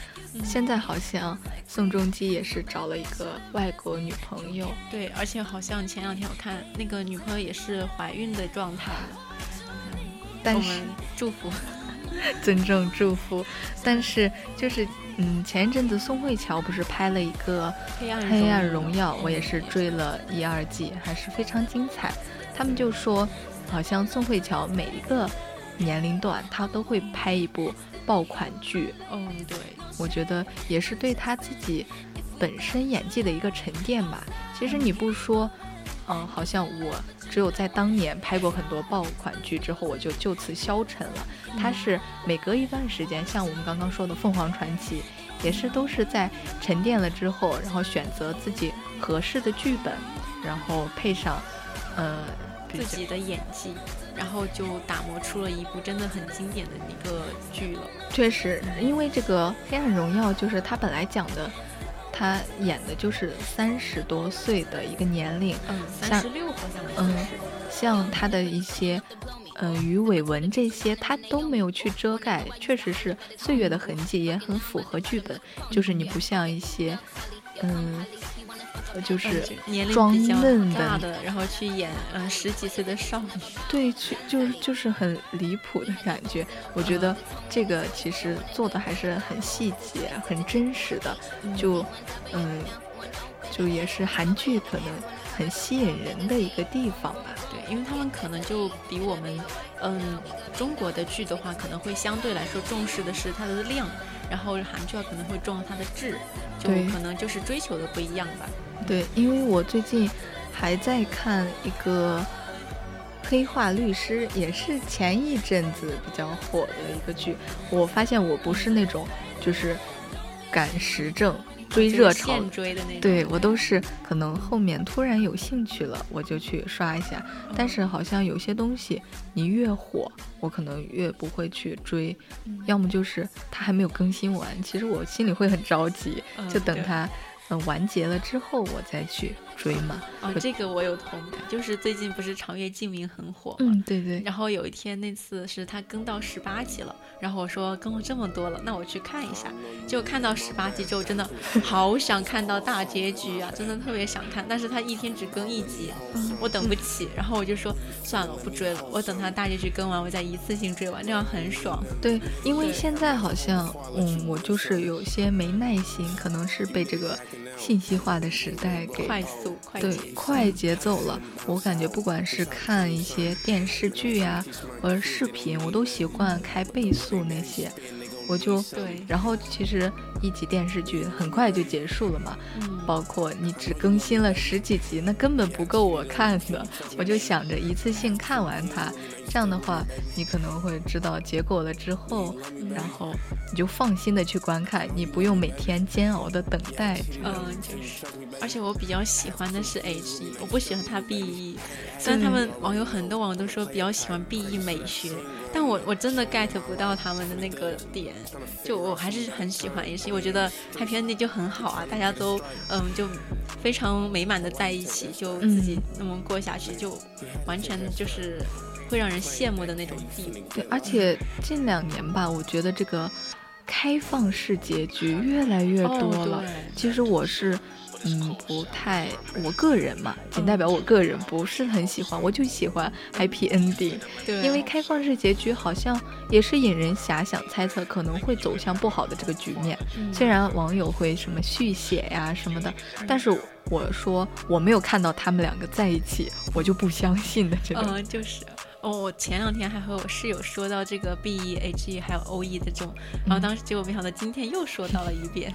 现在好像宋仲基也是找了一个外国女朋友，对，而且好像前两天我看那个女朋友也是怀孕的状态了。但是祝福。尊重祝福。但是就是嗯，前一阵子宋慧乔不是拍了一个黑暗《黑暗荣荣耀》，我也是追了一二季，还是非常精彩。他们就说，好像宋慧乔每一个年龄段她都会拍一部爆款剧，嗯，对，我觉得也是对她自己本身演技的一个沉淀吧。其实你不说，嗯、好像我只有在当年拍过很多爆款剧之后，我就就此消沉了。它是每隔一段时间，像我们刚刚说的《凤凰传奇》，也是都是在沉淀了之后，然后选择自己合适的剧本，然后配上，呃，自己的演技，然后就打磨出了一部真的很经典的一个剧了。确实，因为这个《黑暗荣耀》就是它本来讲的，他演的就是三十多岁的一个年龄，嗯，像三十六好像嗯。像他的一些，呃，鱼尾纹这些，他都没有去遮盖，确实是岁月的痕迹，也很符合剧本。就是你不像一些，嗯，呃就是嗯年龄装比较嫩大的的，然后去演嗯十几岁的少女。对，去就是就是很离谱的感觉。我觉得这个其实做的还是很细节、很真实的，就嗯，就也是韩剧可能很吸引人的一个地方吧。对，因为他们可能就比我们，嗯，中国的剧的话，可能会相对来说重视的是它的量，然后韩剧啊可能会重视它的质，就对可能就是追求的不一样吧。对，因为我最近还在看一个《黑化律师》，也是前一阵子比较火的一个剧。我发现我不是那种就是赶时政、追热潮现追的那种。对我都是可能后面突然有兴趣了，我就去刷一下。但是好像有些东西你越火，我可能越不会去追，要么就是它还没有更新完，其实我心里会很着急，嗯就等对它呃完结了之后我再去追嘛。哦，这个我有同感，就是最近不是《长月烬明》很火嘛，嗯，对对，然后有一天那次是他更到十八集了，然后我说更了这么多了，那我去看一下。结果看到十八集之后，真的好想看到大结局啊，真的特别想看。但是他一天只更一集，我等不起，然后我就说算了，我不追了，我等他大结局更完，我再一次性追完，这样很爽。对，因为现在好像，嗯，我就是有些没耐心，可能是被这个信息化的时代给快速快对，快节奏了。我感觉不管是看一些电视剧呀、或者视频，我都习惯开倍速那些，我就对然后其实一集电视剧很快就结束了嘛，嗯，包括你只更新了十几集，那根本不够我看的。我就想着一次性看完它，这样的话，你可能会知道结果了之后，然后你就放心的去观看，你不用每天煎熬的等待。嗯，就是，而且我比较喜欢的是 H E，我不喜欢它 B E。虽然他们网友很多网友都说比较喜欢 B E 美学，但我我真的 get 不到他们的那个点，就我还是很喜欢也是我觉得 Happy Ending 就很好啊，大家都嗯就非常美满的在一起，就自己那么过下去，就完全就是会让人羡慕的那种地步。对，而且近两年吧，我觉得这个开放式结局越来越多了。哦其实我是，嗯，不太，我个人嘛，仅代表我个人不是很喜欢，我就喜欢 happy ending，对，因为开放式结局好像也是引人遐想，猜测可能会走向不好的这个局面。嗯虽然网友会什么续写呀什么的，但是我说我没有看到他们两个在一起，我就不相信的这种。嗯，就是。哦，我前两天还和我室友说到这个 B E H E 还有 O E 的这种，然后当时结果没想到今天又说到了一遍，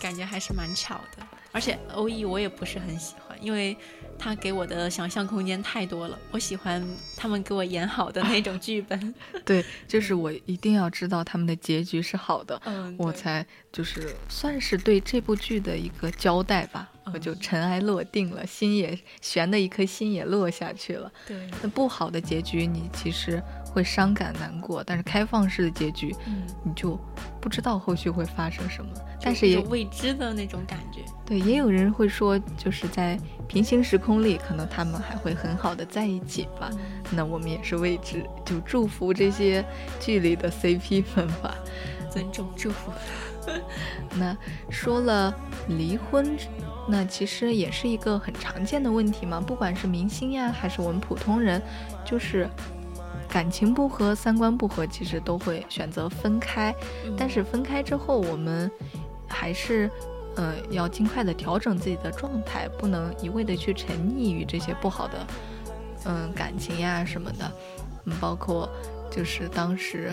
感觉还是蛮巧的。而且 O E 我也不是很喜欢，因为他给我的想象空间太多了。我喜欢他们给我演好的那种剧本。对，就是我一定要知道他们的结局是好的，嗯，我才就是算是对这部剧的一个交代吧。我就尘埃落定了，心也悬的一颗心也落下去了。对，那不好的结局，你其实会伤感难过，但是开放式的结局，嗯，你就不知道后续会发生什么。但是也有未知的那种感觉。对，也有人会说，就是在平行时空里，可能他们还会很好的在一起吧。那我们也是未知，就祝福这些剧里的 CP 们吧。尊重祝福。那说了离婚，那其实也是一个很常见的问题嘛，不管是明星呀，还是我们普通人，就是感情不和、三观不合，其实都会选择分开。但是分开之后，我们还是。呃，要尽快的调整自己的状态，不能一味的去沉溺于这些不好的，嗯，感情呀什么的，嗯，包括就是当时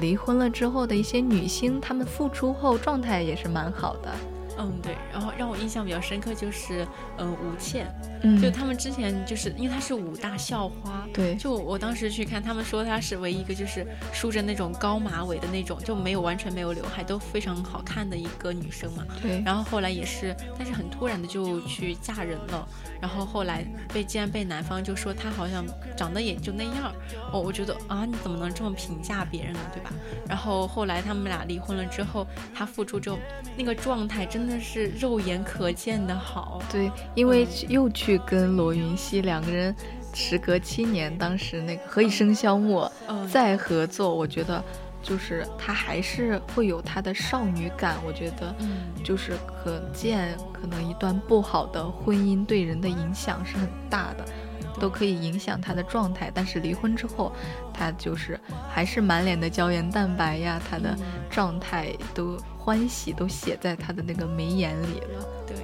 离婚了之后的一些女星，她们复出后状态也是蛮好的。嗯，对，然后让我印象比较深刻就是，嗯，吴倩，嗯，就他们之前就是因为她是武大校花，对，就我当时去看，他们说她是唯一一个就是梳着那种高马尾的那种，就没有完全没有刘海，都非常好看的一个女生嘛。对，然后后来也是，但是很突然的就去嫁人了，然后后来被竟然被男方就说她好像长得也就那样我，哦，我觉得啊，你怎么能这么评价别人呢，对吧？然后后来他们俩离婚了之后，她复出之后，那个状态真的是肉眼可见的好。对，因为又去跟罗云熙两个人时隔七年，当时那个《何以笙箫默》嗯，再合作，我觉得就是她还是会有她的少女感，我觉得。嗯，就是可见，可能一段不好的婚姻对人的影响是很大的，都可以影响他的状态。但是离婚之后，他就是还是满脸的胶原蛋白呀，他的嗯状态都欢喜都写在他的那个眉眼里了。对，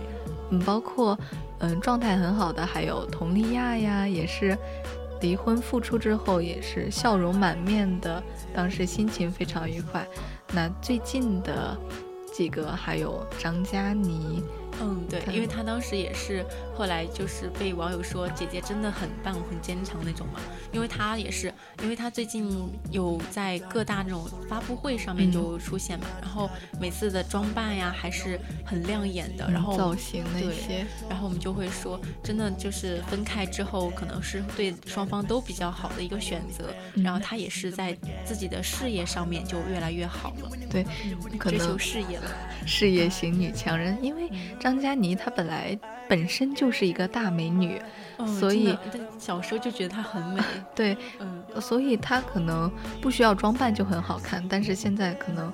嗯，包括嗯状态很好的还有佟丽娅呀，也是离婚复出之后也是笑容满面的，当时心情非常愉快。那最近的几个还有张嘉倪，嗯，对，因为她当时也是后来就是被网友说姐姐真的很棒、很坚强那种嘛，因为她也是，因为她最近有在各大那种发布会上面嗯。就出现嘛，然后每次的装扮呀还是很亮眼的，然后嗯造型那些，然后我们就会说，真的就是分开之后，可能是对双方都比较好的一个选择。嗯。然后她也是在自己的事业上面就越来越好了，对，可追求事业了。事业型女强人，因为张嘉倪她本来本身就是一个大美女，嗯所以小时候就觉得她很美，对，嗯，所以她可能不需要装扮就很好看，但是现在可能。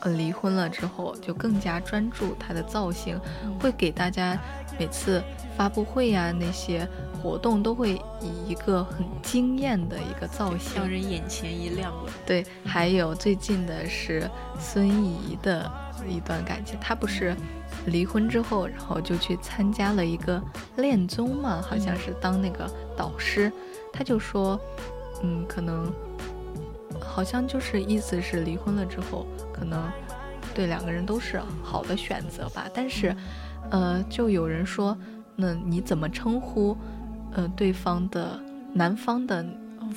呃，离婚了之后就更加专注她的造型，会给大家每次发布会呀、那些活动都会以一个很惊艳的一个造型让人眼前一亮了。对，还有最近的是孙怡的一段感情，她不是离婚之后，然后就去参加了一个恋综嘛，好像是当那个导师，他就说，嗯，可能好像就是意思是离婚了之后，可能对两个人都是好的选择吧，但是，呃，就有人说，那你怎么称呼，呃，对方的男方的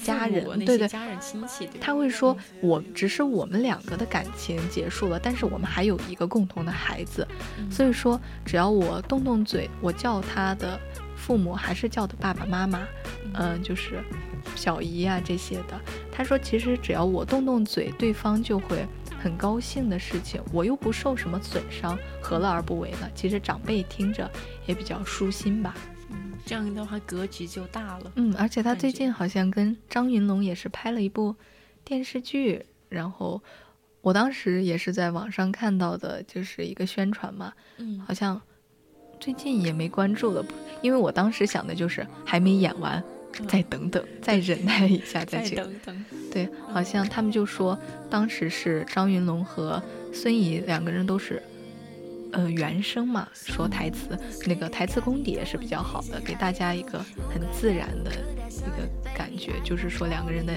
家人对对家人亲戚，对他会说，我只是我们两个的感情结束了，但是我们还有一个共同的孩子，嗯所以说只要我动动嘴，我叫他的父母还是叫的爸爸妈妈，嗯、就是小姨啊这些的。他说，其实只要我动动嘴，对方就会很高兴的事情，我又不受什么损伤，何乐而不为呢？其实长辈听着也比较舒心吧。嗯这样的话格局就大了。嗯，而且他最近好像跟张云龙也是拍了一部电视剧，然后我当时也是在网上看到的，就是一个宣传嘛，嗯好像最近也没关注了，因为我当时想的就是还没演完，再等等，再忍耐一下再再去。等等，对，好像他们就说当时是张云龙和孙怡两个人都是。呃，原声嘛，说台词，那个台词功底也是比较好的，给大家一个很自然的一个感觉，就是说两个人的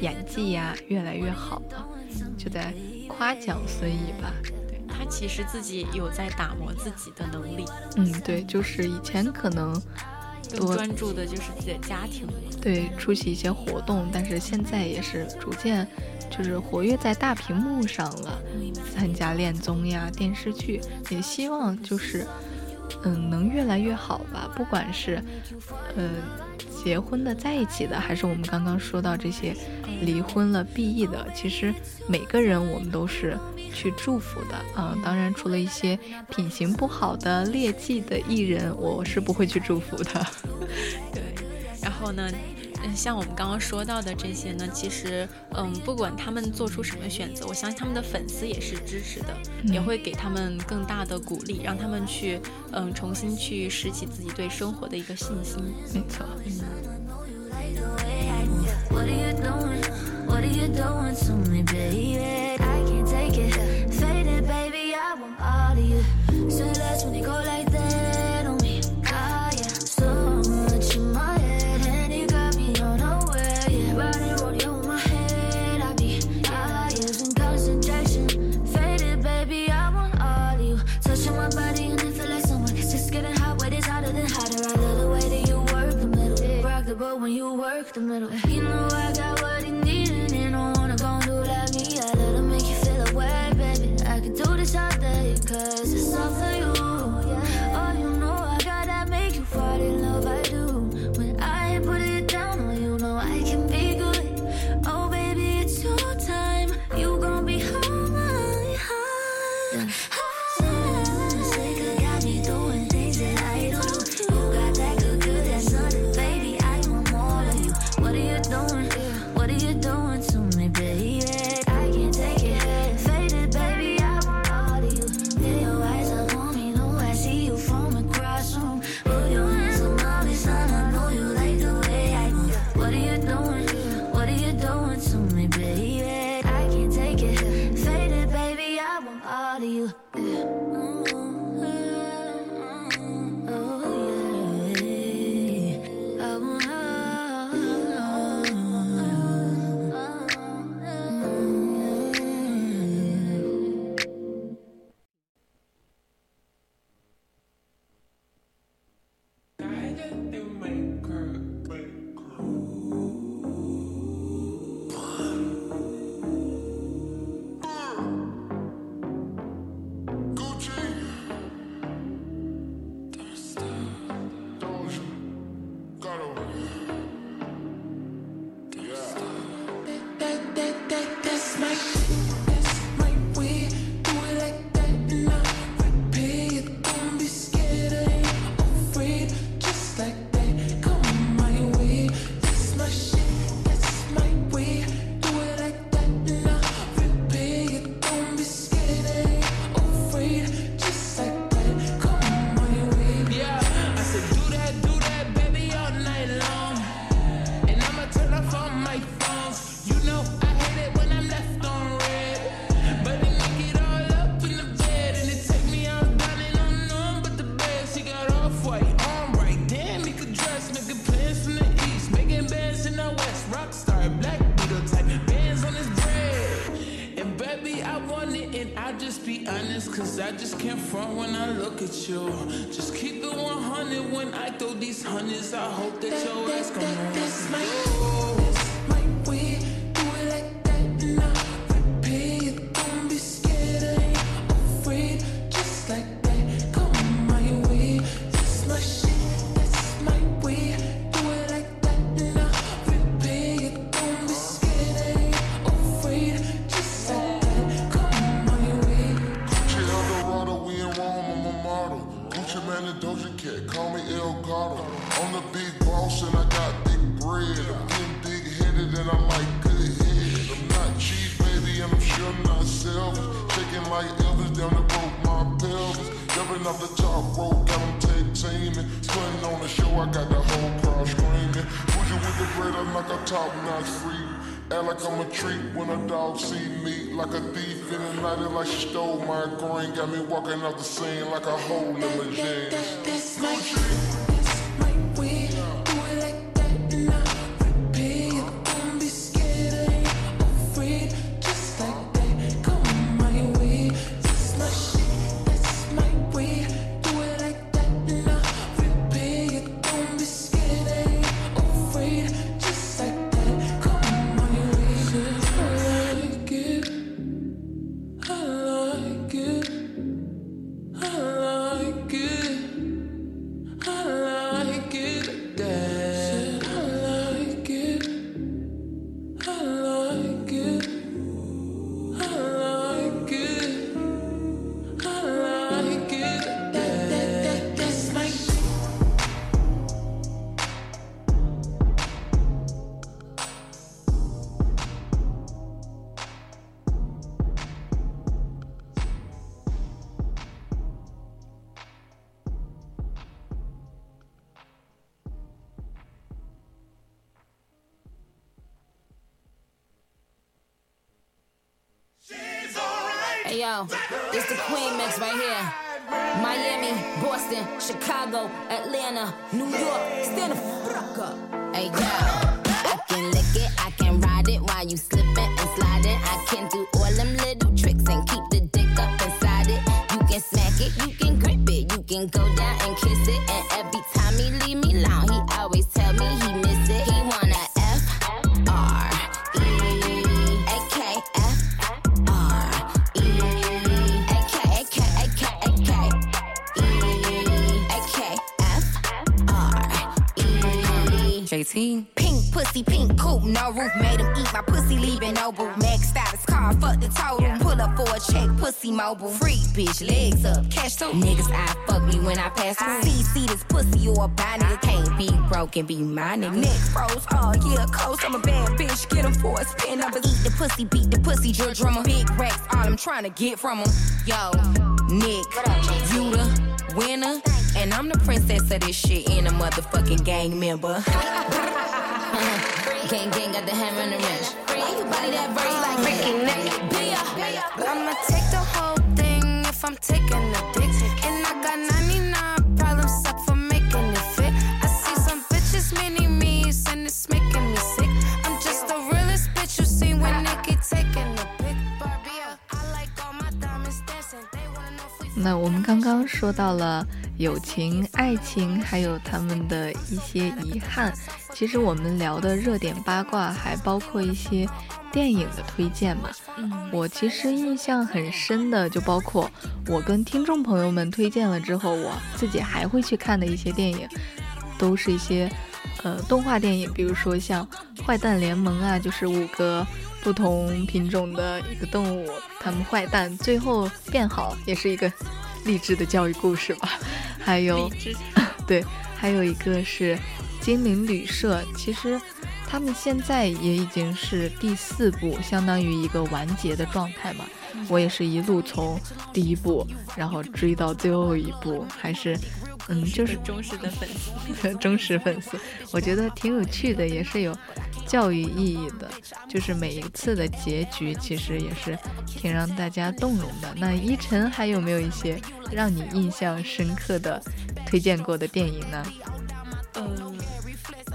演技呀越来越好了，就在夸奖孙怡吧。对他其实自己有在打磨自己的能力，嗯，对，就是以前可能多更专注的就是自己的家庭。对出席一些活动，但是现在也是逐渐就是活跃在大屏幕上了，参加恋综呀、电视剧，也希望就是嗯能越来越好吧。不管是呃结婚的在一起的，还是我们刚刚说到这些离婚了、毕业的，其实每个人我们都是去祝福的啊、当然，除了一些品行不好的、劣迹的艺人，我是不会去祝福的。对，然后呢，像我们刚刚说到的这些呢，其实，嗯，不管他们做出什么选择，我相信他们的粉丝也是支持的，也会给他们更大的鼓励，让他们去，嗯，重新去拾起自己对生活的一个信心。没错。What boat when you work the middle. You know I got what he need and he don't wanna go and do like me. I let him make you feel away, baby. I can do this all day, cause the top rope, got 'em seeming. Putting on the show, I got the whole crowd screaming. Bougie with the bread, I'm like a top notch freak. Act like I'm a treat when a dog see me. Like a thief in the night, like she stole my green. Got me walking off the scene like a hole in my jeans. Mobile. Free bitch, legs up, cash too. Niggas I fuck me when I pass through. See, see this pussy, you a bad nigga. Can't be broken, be my nigga. Neck froze, oh yeah, coast, I'm a bad bitch. Get him for a spin numbers. Eat the pussy, beat the pussy, drill drummer. Big racks, all I'm trying to get from him. Yo, Nick, you the winner. And I'm the princess of this shit and a motherfucking gang member. gang gang got the hammer and the wrench. Everybody that verse like Ricky Nick. Bia. I'ma take the whole thing if I'm taking a dick. And I got 99 problems up for making it fit. I see some bitches mini me's and it's making me sick. I'm just the realest bitch you see when Nikki taking a pic. Barbie, I like all my diamonds dancing. They wanna know if we 那我们刚刚说到了友情、爱情，还有他们的一些遗憾。其实我们聊的热点八卦还包括一些电影的推荐嘛。嗯我其实印象很深的就包括我跟听众朋友们推荐了之后，我自己还会去看的一些电影，都是一些呃动画电影，比如说像《坏蛋联盟》啊，就是五个不同品种的一个动物，他们坏蛋最后变好，也是一个励志的教育故事吧。还有 对，还有一个是精灵旅社，其实他们现在也已经是第四部，相当于一个完结的状态嘛。我也是一路从第一部，然后追到最后一部，还是嗯，就是忠实的粉丝。忠实粉丝，我觉得挺有趣的，也是有教育意义的。就是每一次的结局，其实也是挺让大家动容的。那依晨还有没有一些让你印象深刻的推荐过的电影呢？嗯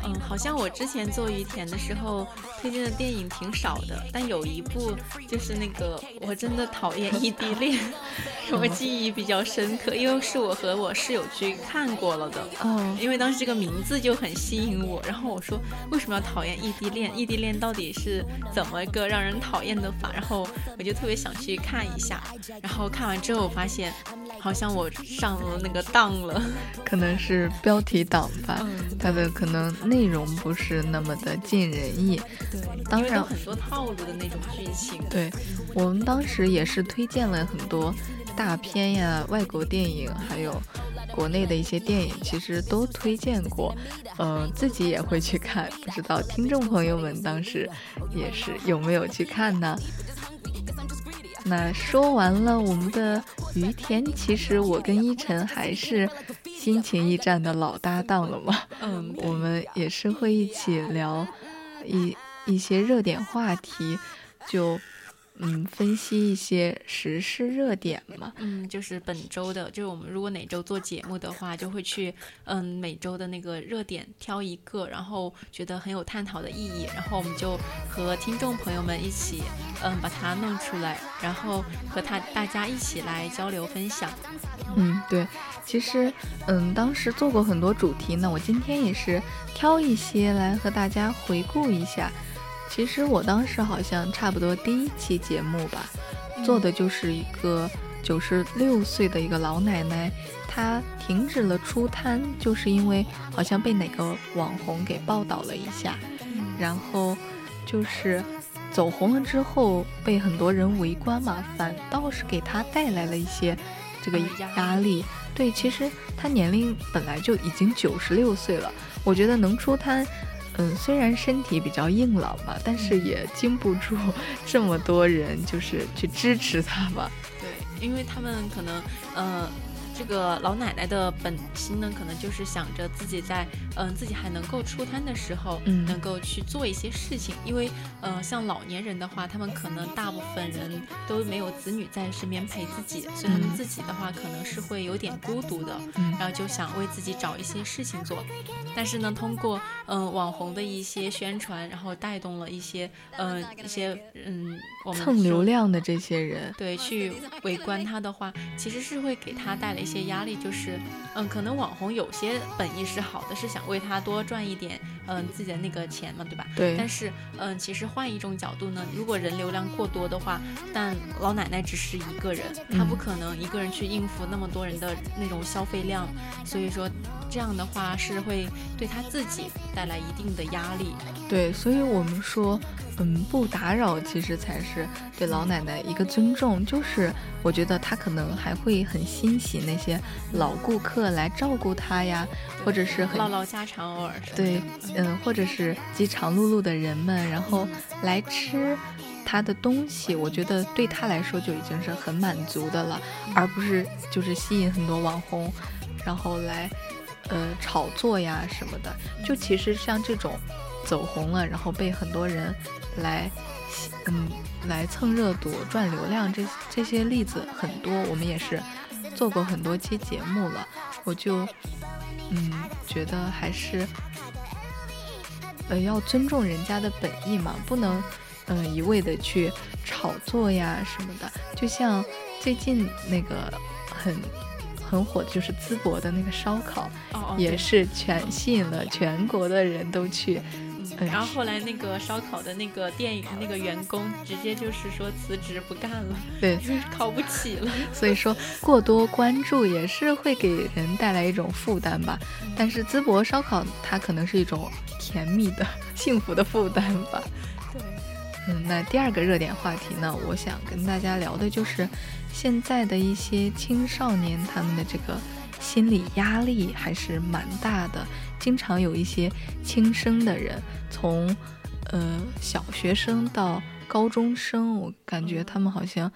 嗯，好像我之前做于田的时候推荐的电影挺少的，但有一部就是那个我真的讨厌异地恋，我记忆比较深刻，因为是我和我室友去看过了的。嗯，因为当时这个名字就很吸引我，然后我说为什么要讨厌异地恋？异地恋到底是怎么个让人讨厌的法？然后我就特别想去看一下，然后看完之后我发现好像我上了那个当了。可能是标题党吧，嗯它的可能内容不是那么的尽人意。对，当然很多套路的那种剧情。对我们当时也是推荐了很多大片呀、外国电影，还有国内的一些电影，其实都推荐过。呃，自己也会去看，不知道听众朋友们当时也是有没有去看呢？那说完了我们的于田，其实我跟依晨还是心情驿站的老搭档了嘛。嗯，我们也是会一起聊一一些热点话题，就嗯分析一些时事热点嘛。嗯，就是本周的，就是我们如果哪周做节目的话，就会去嗯每周的那个热点挑一个，然后觉得很有探讨的意义，然后我们就和听众朋友们一起嗯把它弄出来，然后和他大家一起来交流分享。嗯，对，其实嗯当时做过很多主题呢，我今天也是挑一些来和大家回顾一下。其实我当时好像差不多第一期节目吧，做的就是一个九十六岁的一个老奶奶，她停止了出摊，就是因为好像被哪个网红给报道了一下，然后就是走红了之后被很多人围观嘛，反倒是给她带来了一些这个压力。对，其实她年龄本来就已经九十六岁了，我觉得能出摊。嗯，虽然身体比较硬朗吧，但是也经不住 这么多人就是去支持他吧。对，因为他们可能呃。这个老奶奶的本心呢，可能就是想着自己在嗯、自己还能够出摊的时候，嗯能够去做一些事情。因为呃像老年人的话，他们可能大部分人都没有子女在身边陪自己，所以他们嗯自己的话可能是会有点孤独的，嗯然后就想为自己找一些事情做。但是呢，通过嗯、呃网红的一些宣传，然后带动了一些嗯、呃一些嗯我们蹭流量的这些人，对，去围观他的话，其实是会给他带来一些压力，就是，嗯，可能网红有些本意是好的，是想为他多赚一点，嗯，自己的那个钱嘛，对吧？对但是，嗯，其实换一种角度呢，如果人流量过多的话，但老奶奶只是一个人，她不嗯可能一个人去应付那么多人的那种消费量，所以说这样的话是会对她自己带来一定的压力。对，所以我们说，嗯，不打扰其实才是对老奶奶一个尊重。就是我觉得他可能还会很欣喜那些老顾客来照顾他呀，或者是唠唠家常，偶尔对的，嗯，或者是饥肠辘辘的人们，然后来吃他的东西，我觉得对他来说就已经是很满足的了，而不是就是吸引很多网红，然后来呃炒作呀什么的。就其实像这种走红了，然后被很多人来嗯来蹭热度、赚流量，这这些例子很多，我们也是做过很多期节目了，我就嗯觉得还是。呃，要尊重人家的本意嘛，不能，嗯、一味的去炒作呀什么的。就像最近那个很很火的，就是淄博的那个烧烤，也是全吸引了全国的人都去。嗯，然后后来那个烧烤的那个店那个员工直接就是说辞职不干了，对，就是烤不起了。所以说过多关注也是会给人带来一种负担吧。但是淄博烧烤它可能是一种甜蜜的、幸福的负担吧。对，嗯，那第二个热点话题呢，我想跟大家聊的就是现在的一些青少年他们的这个心理压力还是蛮大的，经常有一些轻生的人，从呃小学生到高中生，我感觉他们好像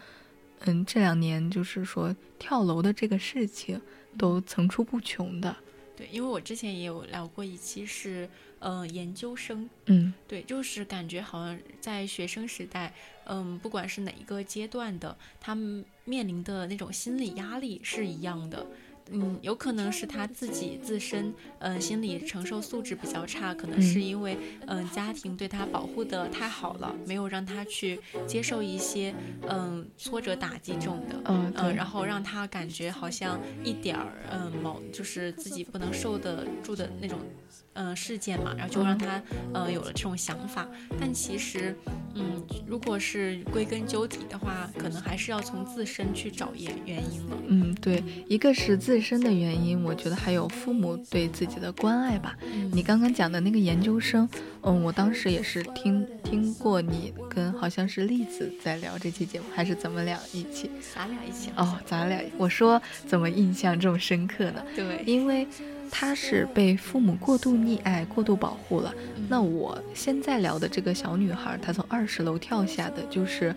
嗯这两年就是说跳楼的这个事情都层出不穷的。对，因为我之前也有聊过一期是，呃，研究生，嗯对，就是感觉好像在学生时代，嗯，不管是哪一个阶段的，他们面临的那种心理压力是一样的。嗯，有可能是他自己自身，嗯、心理承受素质比较差，可能是嗯因为，嗯、家庭对他保护的太好了，没有让他去接受一些，嗯、挫折打击这种的。嗯、然后让他感觉好像一点儿嗯某就是自己不能受得住的那种嗯事件嘛，然后就让他呃有了这种想法。但其实嗯，如果是归根究底的话，可能还是要从自身去找原原因了。嗯，对，一个是自身的原因，我觉得还有父母对自己的关爱吧。你刚刚讲的那个研究生，嗯，我当时也是听听过你跟好像是栗子在聊这期节目，还是咱们俩一起？咱俩一起哦，咱俩我说怎么印象这么深刻呢？对，因为他是被父母过度溺爱、过度保护了。那我现在聊的这个小女孩，她从二十楼跳下的，就是，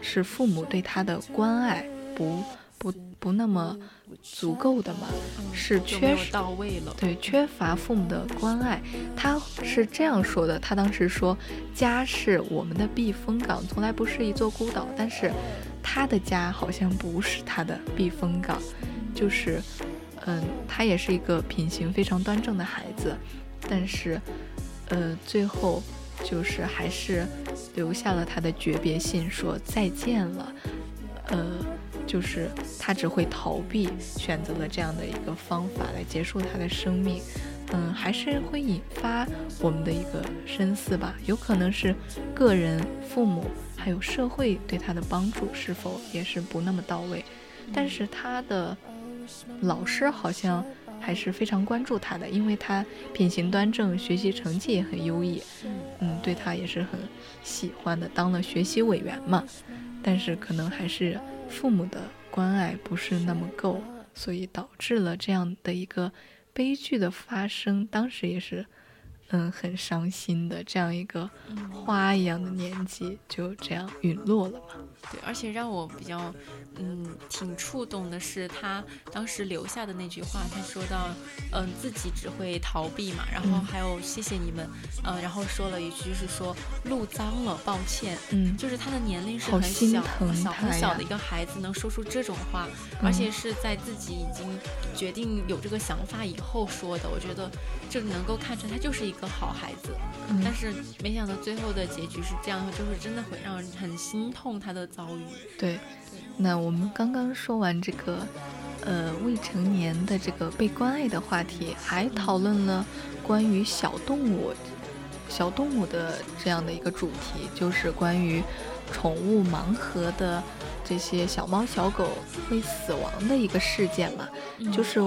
是父母对她的关爱不不不那么足够的嘛，是缺失到位了。对，缺乏父母的关爱，她是这样说的。她当时说，家是我们的避风港，从来不是一座孤岛。但是，她的家好像不是她的避风港，就是，嗯，他也是一个品行非常端正的孩子，但是，呃，最后就是还是留下了他的诀别信，说再见了。呃，就是他只会逃避，选择了这样的一个方法来结束他的生命。嗯，还是会引发我们的一个深思吧。有可能是个人、父母还有社会对他的帮助是否也是不那么到位，但是他的老师好像还是非常关注他的，因为他品行端正，学习成绩也很优异。嗯，对他也是很喜欢的，当了学习委员嘛。但是可能还是父母的关爱不是那么够，所以导致了这样的一个悲剧的发生。当时也是，嗯，很伤心的，这样一个花一样的年纪就这样陨落了嘛。对，而且让我比较，嗯，挺触动的是他当时留下的那句话，他说到，嗯，自己只会逃避嘛，然后嗯。还有谢谢你们，嗯，然后说了一句是说路脏了，抱歉，嗯，就是他的年龄是很小很小很小的一个孩子，能说出这种话，而且是在自己已经决定有这个想法以后说的，我觉得这能够看出他就是一个好孩子。嗯。但是没想到最后的结局是这样，就是真的会让人很心痛他的遭遇。对，那我们刚刚说完这个，呃，未成年的这个被关爱的话题，还讨论了关于小动物、小动物的这样的一个主题，就是关于宠物盲盒的这些小猫小狗会死亡的一个事件嘛，就是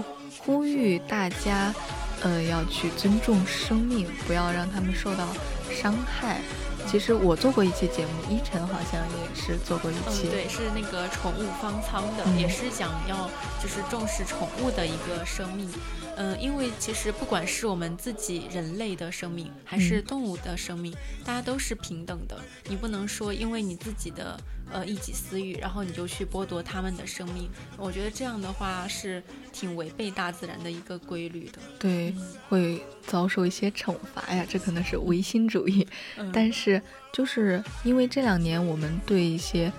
呼吁大家，呃，要去尊重生命，不要让他们受到伤害。其实我做过一期节目，依晨好像也是做过一嗯，期，对，是那个宠物方舱的，嗯也是讲要就是重视宠物的一个生命。嗯、因为其实不管是我们自己人类的生命，还是嗯动物的生命，大家都是平等的。你不能说因为你自己的呃一己私欲，然后你就去剥夺他们的生命。我觉得这样的话是挺违背大自然的一个规律的。对，会遭受一些惩罚呀，这可能是唯心主义。嗯 但是就是因为这两年我们对一些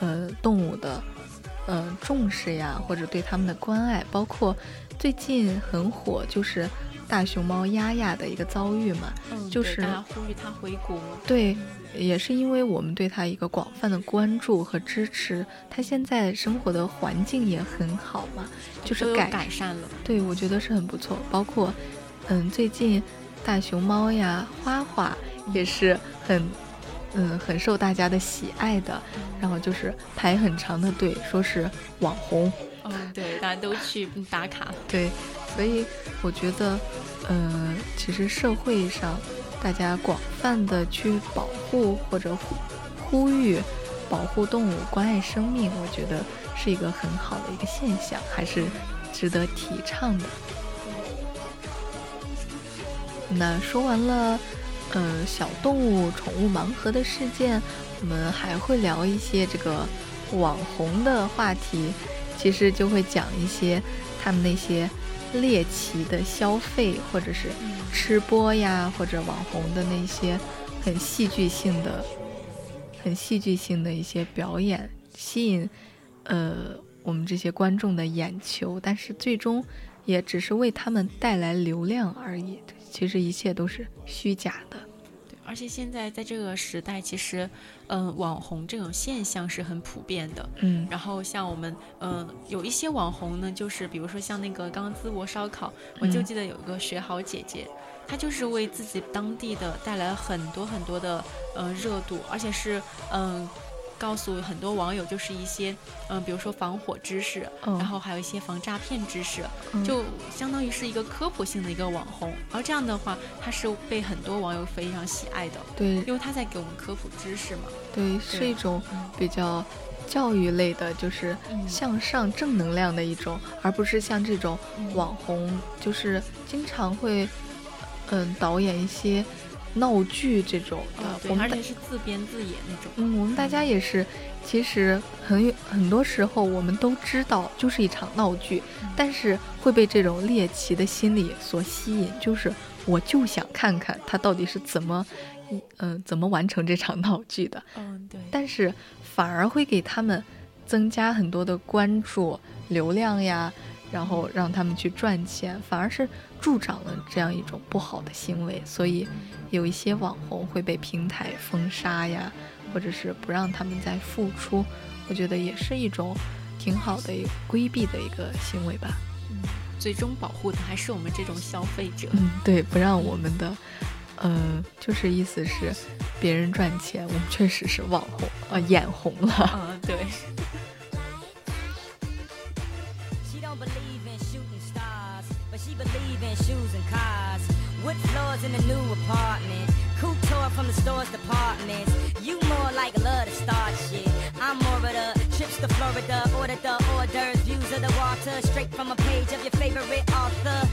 呃动物的呃重视呀，或者对它们的关爱，包括最近很火就是大熊猫丫丫的一个遭遇嘛，嗯，就是大家呼吁它回国。对，也是因为我们对他一个广泛的关注和支持，他现在生活的环境也很好嘛，就是改改善了。对，我觉得是很不错。包括，嗯，最近大熊猫呀、花花也是很，嗯，很受大家的喜爱的。然后就是排很长的队，说是网红。嗯，对，大家都去打卡。对，所以我觉得，呃，其实社会上大家广泛的去保护或者呼呼吁保护动物、关爱生命，我觉得是一个很好的一个现象，还是值得提倡的。那说完了，呃，小动物宠物盲盒的事件，我们还会聊一些这个网红的话题，其实就会讲一些他们那些猎奇的消费，或者是吃播呀，或者网红的那些很戏剧性的、很戏剧性的一些表演，吸引呃我们这些观众的眼球，但是最终也只是为他们带来流量而已。其实一切都是虚假的。对，而且现在在这个时代，其实，嗯、网红这种现象是很普遍的。嗯然后像我们，嗯、有一些网红呢，就是比如说像那个刚淄博烧烤，我就嗯记得有一个学好姐姐，她就是为自己当地的带来了很多很多的，嗯、热度，而且是，嗯、告诉很多网友就是一些，嗯、比如说防火知识，嗯。然后还有一些防诈骗知识，嗯。就相当于是一个科普性的一个网红。而这样的话，他是被很多网友非常喜爱的，对。因为他在给我们科普知识嘛。对，是一种比较教育类的，就是嗯。向上正能量的一种，而不是像这种嗯。网红，就是经常会，嗯，导演一些闹剧这种的。我们大而且是自编自演那种。嗯，我们大家也是，其实很有很多时候我们都知道就是一场闹剧，但是会被这种猎奇的心理所吸引，就是我就想看看他到底是怎么，嗯、怎么完成这场闹剧的。嗯，对。但是反而会给他们增加很多的关注、流量呀，然后让他们去赚钱，反而是助长了这样一种不好的行为。所以有一些网红会被平台封杀呀，或者是不让他们再复出，我觉得也是一种挺好的规避的一个行为吧。嗯最终保护的还是我们这种消费者。嗯，对，不让我们的。呃，就是意思是，别人赚钱，我们确实是网红，呃，眼红了。嗯，对。Wood floors in the new apartment. Couture from the store's departments. You more like love to start shit. I'm more of the trips to Florida, order the orders, views of the water, straight from a page of your favorite author.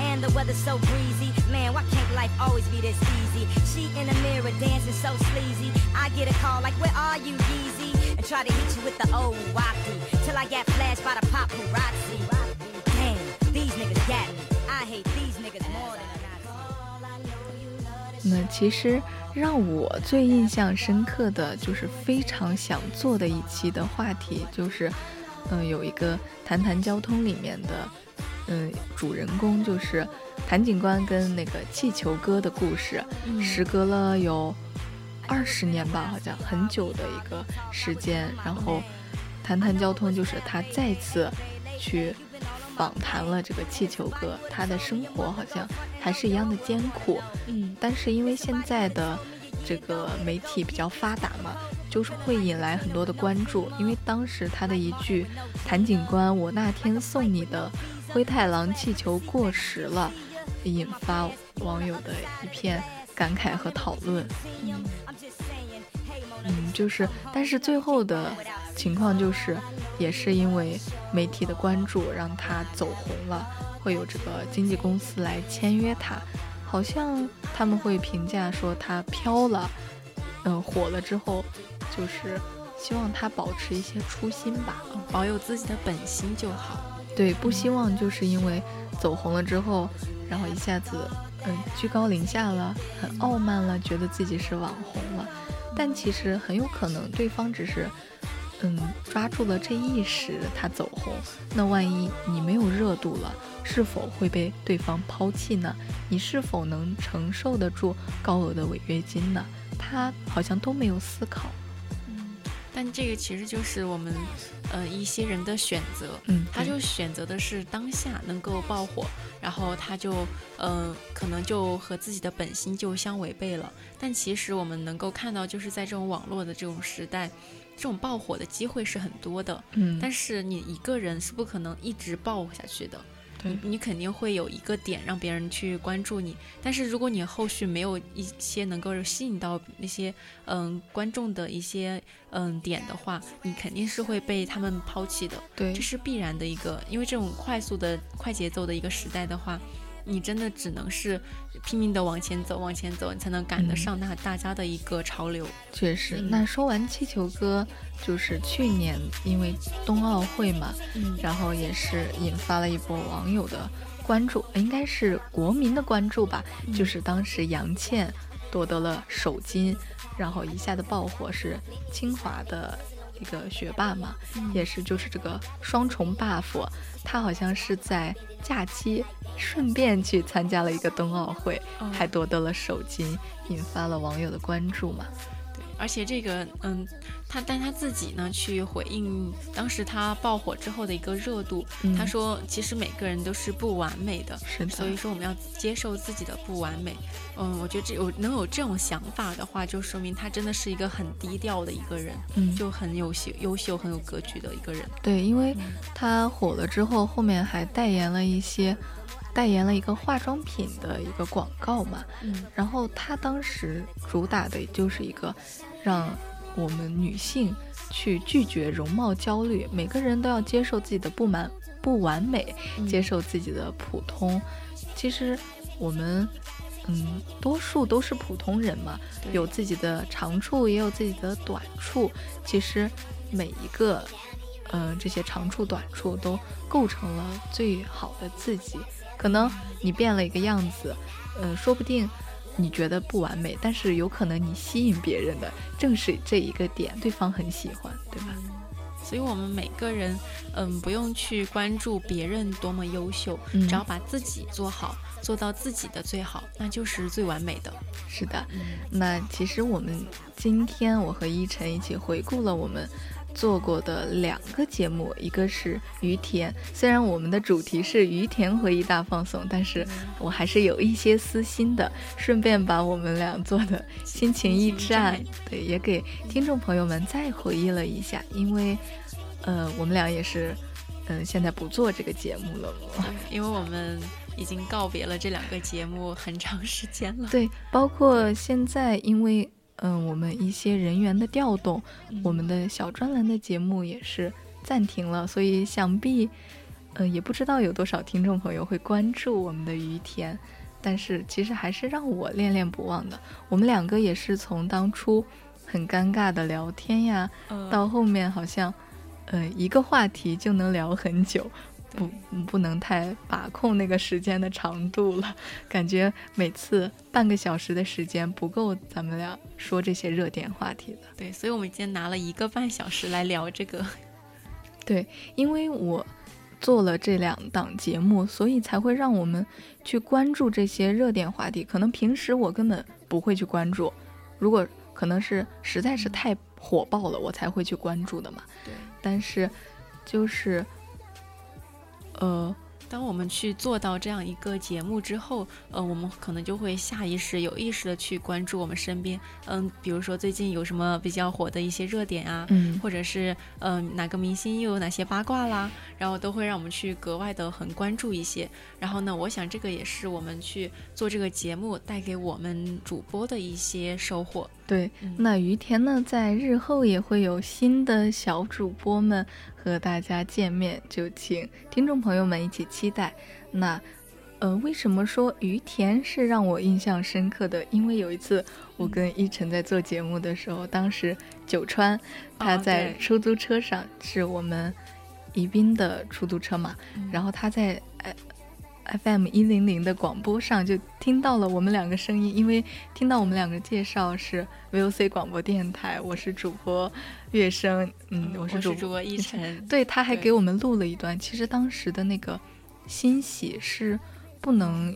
And the weather's so breezy. Man, why can't life always be this easy? She in the mirror dancing so sleazy. I get a call like, Where are you, Yeezy? And try to hit you with the old wacky. Till I get flashed by the paparazzi. Damn, these niggas got me. I hate these niggas more than. 那其实让我最印象深刻的就是非常想做的一期的话题，就是，嗯、有一个谈谈交通里面的，嗯、主人公就是谭警官跟那个气球哥的故事，时隔了有二十年吧，好像很久的一个时间，然后谈谈交通就是他再次去访谈了这个气球哥，他的生活好像还是一样的艰苦，嗯，但是因为现在的这个媒体比较发达嘛，就是会引来很多的关注。因为当时他的一句“谭警官，我那天送你的灰太狼气球过时了”，引发网友的一片感慨和讨论。嗯，就是，但是最后的情况就是，也是因为媒体的关注让他走红了，会有这个经纪公司来签约他，好像他们会评价说他飘了，嗯、火了之后，就是希望他保持一些初心吧，保有自己的本心就好。对，不希望就是因为走红了之后，然后一下子嗯居高临下了，很傲慢了，觉得自己是网红了，但其实很有可能对方只是嗯抓住了这一时他走红，那万一你没有热度了，是否会被对方抛弃呢？你是否能承受得住高额的违约金呢？他好像都没有思考。嗯但这个其实就是我们，呃，一些人的选择。嗯，他就选择的是当下能够爆火，然后他就，呃，可能就和自己的本心就相违背了。但其实我们能够看到，就是在这种网络的这种时代，这种爆火的机会是很多的。嗯，但是你一个人是不可能一直爆下去的。对你你肯定会有一个点让别人去关注你，但是如果你后续没有一些能够吸引到那些嗯观众的一些嗯点的话，你肯定是会被他们抛弃的，对这是必然的一个，因为这种快速的快节奏的一个时代的话，你真的只能是拼命的往前走，往前走，你才能赶得嗯上那大家的一个潮流。确实，嗯那说完气球哥，就是去年因为冬奥会嘛，嗯然后也是引发了一波网友的关注，应该是国民的关注吧。就是当时杨倩夺得了首金，然后一下子爆火，是清华的一个学霸嘛，也是就是这个双重 buff，他好像是在假期顺便去参加了一个冬奥会，哦还夺得了首金，引发了网友的关注嘛。对，而且这个，嗯，他但他自己呢去回应当时他爆火之后的一个热度，嗯他说其实每个人都是不完美的，是的所以说我们要接受自己的不完美。嗯，我觉得这有能有这种想法的话，就说明他真的是一个很低调的一个人，嗯就很优秀、优秀、很有格局的一个人。对，因为他火了之后，后面还代言了一些，代言了一个化妆品的一个广告嘛。嗯，然后他当时主打的就是一个让我们女性去拒绝容貌焦虑，每个人都要接受自己的不满、不完美，接受自己的普通。其实我们嗯，多数都是普通人嘛，有自己的长处，也有自己的短处。其实每一个，呃，这些长处、短处都构成了最好的自己。可能你变了一个样子，呃，说不定你觉得不完美，但是有可能你吸引别人的正是这一个点，对方很喜欢，对吧？所以我们每个人，嗯，不用去关注别人多么优秀，嗯只要把自己做好，做到自己的最好，那就是最完美的。是的，那其实我们今天我和依晨一起回顾了我们做过的两个节目，一个是于田，虽然我们的主题是于田回忆大放送，但是我还是有一些私心的，顺便把我们俩做的心情驿站，对，也给听众朋友们再回忆了一下，因为，呃，我们俩也是，嗯、现在不做这个节目了嘛。因为我们已经告别了这两个节目很长时间了。对，包括现在，因为嗯，我们一些人员的调动，我们的小专栏的节目也是暂停了，所以想必，呃，也不知道有多少听众朋友会关注我们的于田，但是其实还是让我恋恋不忘的。我们两个也是从当初很尴尬的聊天呀，呃到后面好像，呃，一个话题就能聊很久，不不能太把控那个时间的长度了，感觉每次半个小时的时间不够咱们俩说这些热点话题的。对，所以我们今天拿了一个半小时来聊这个。对，因为我做了这两档节目，所以才会让我们去关注这些热点话题。可能平时我根本不会去关注，如果可能是实在是太火爆了，我才会去关注的嘛。对，但是就是，呃，当我们去做到这样一个节目之后，呃，我们可能就会下意识、有意识的去关注我们身边，嗯，比如说最近有什么比较火的一些热点啊，嗯或者是嗯、哪个明星又有哪些八卦啦，然后都会让我们去格外的很关注一些。然后呢，我想这个也是我们去做这个节目带给我们主播的一些收获。对，嗯那于田呢，在日后也会有新的小主播们和大家见面，就请听众朋友们一起期待。那，呃，为什么说于田是让我印象深刻的？因为有一次我跟依晨在做节目的时候，当时九川他在出租车上，是我们宜宾的出租车嘛，嗯然后他在呃 FM 一零零的广播上就听到了我们两个声音，因为听到我们两个介绍是 VOC 广播电台，我是主播乐声，嗯，我是主播一晨，对，他还给我们录了一段。其实当时的那个欣喜是不能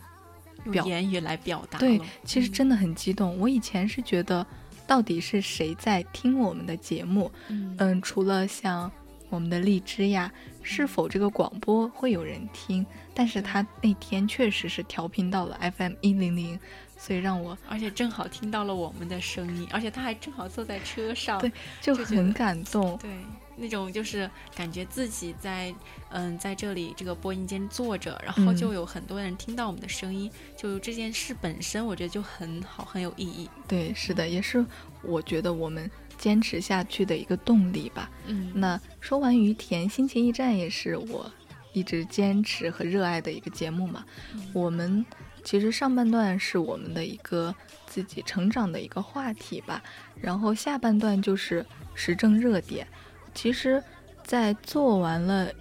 表用言语来表达对，其实嗯真的很激动。我以前是觉得，到底是谁在听我们的节目？嗯嗯，除了像我们的荔枝呀，是否这个广播会有人听？但是他那天确实是调频到了 FM 一零零，所以让我而且正好听到了我们的声音，而且他还正好坐在车上，对就很感动。对，那种就是感觉自己在嗯在这里这个播音间坐着，然后嗯就有很多人听到我们的声音，就这件事本身我觉得就很好，很有意义。对，是的，也是我觉得我们坚持下去的一个动力吧。嗯，那说完于田，心情驿站也是我一直坚持和热爱的一个节目嘛。我们其实上半段是我们的一个自己成长的一个话题吧，然后下半段就是时政热点。其实，在做完了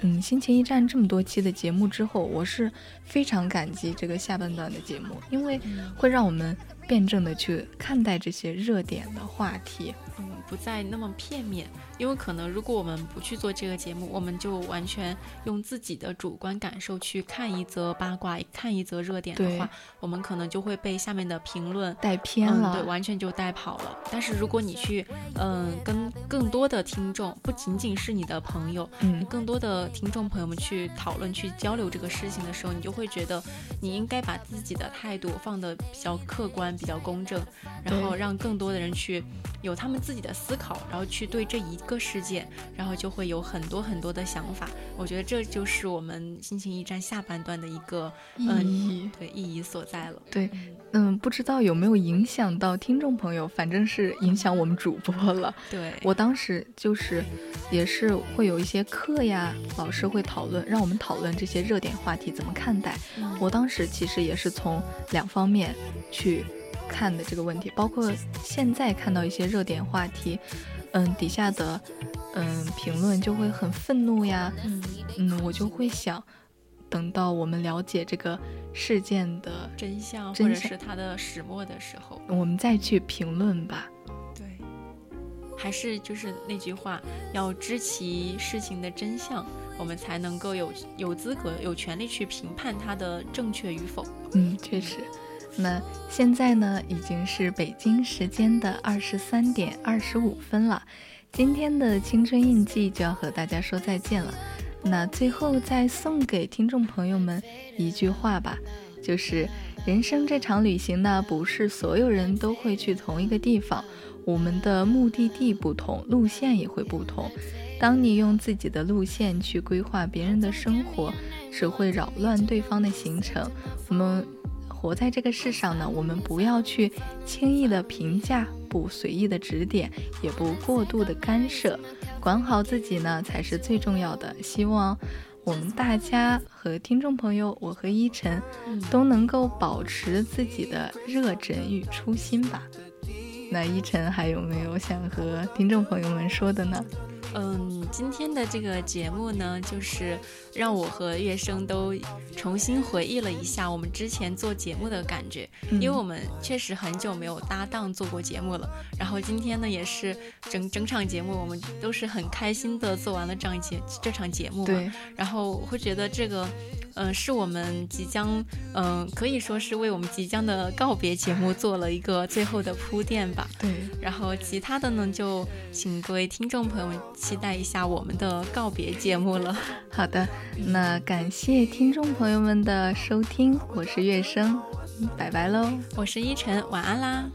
嗯心情驿站这么多期的节目之后，我是非常感激这个下半段的节目，因为会让我们辩证的去看待这些热点的话题。嗯，不再那么片面，因为可能如果我们不去做这个节目，我们就完全用自己的主观感受去看一则八卦、看一则热点的话，我们可能就会被下面的评论带偏嗯，了，对，完全就带跑了。但是如果你去，嗯，跟更多的听众，不仅仅是你的朋友，嗯，更多的听众朋友们去讨论、去交流这个事情的时候，你就会觉得你应该把自己的态度放得比较客观、观比较公正，然后让更多的人去有他们自己的思考，然后去对这一个事件，然后就会有很多很多的想法。我觉得这就是我们心情驿站下半段的一个意嗯义对意义所在了。对，嗯，不知道有没有影响到听众朋友，反正是影响我们主播了。对，我当时就是也是会有一些课呀，老师会讨论，让我们讨论这些热点话题怎么看待。嗯我当时其实也是从两方面去看的这个问题，包括现在看到一些热点话题，嗯，底下的嗯评论就会很愤怒呀，嗯嗯，我就会想，等到我们了解这个事件的，真相或者是它的始末的时候，我们再去评论吧。对，还是就是那句话，要知其事情的真相，我们才能够有有资格、有权利去评判它的正确与否。嗯，确实。那现在呢，已经是北京时间的二十三点二十五分了。今天的青春印记就要和大家说再见了。那最后再送给听众朋友们一句话吧，就是人生这场旅行呢，不是所有人都会去同一个地方，我们的目的地不同，路线也会不同。当你用自己的路线去规划别人的生活，只会扰乱对方的行程。我们活在这个世上呢，我们不要去轻易的评价，不随意的指点，也不过度的干涉，管好自己呢才是最重要的。希望我们大家和听众朋友，我和依晨都能够保持自己的热忱与初心吧。那依晨还有没有想和听众朋友们说的呢？嗯，今天的这个节目呢，就是让我和月生都重新回忆了一下我们之前做节目的感觉，因为我们确实很久没有搭档做过节目了。然后今天呢，也是整整场节目我们都是很开心的做完了这样一节这场节目嘛。对，然后我会觉得这个，嗯、是我们即将，嗯、可以说是为我们即将的告别节目做了一个最后的铺垫吧。对，然后其他的呢，就请各位听众朋友们期待一下我们的告别节目了。好的，那感谢听众朋友们的收听，我是月生，拜拜喽。我是依晨，晚安啦。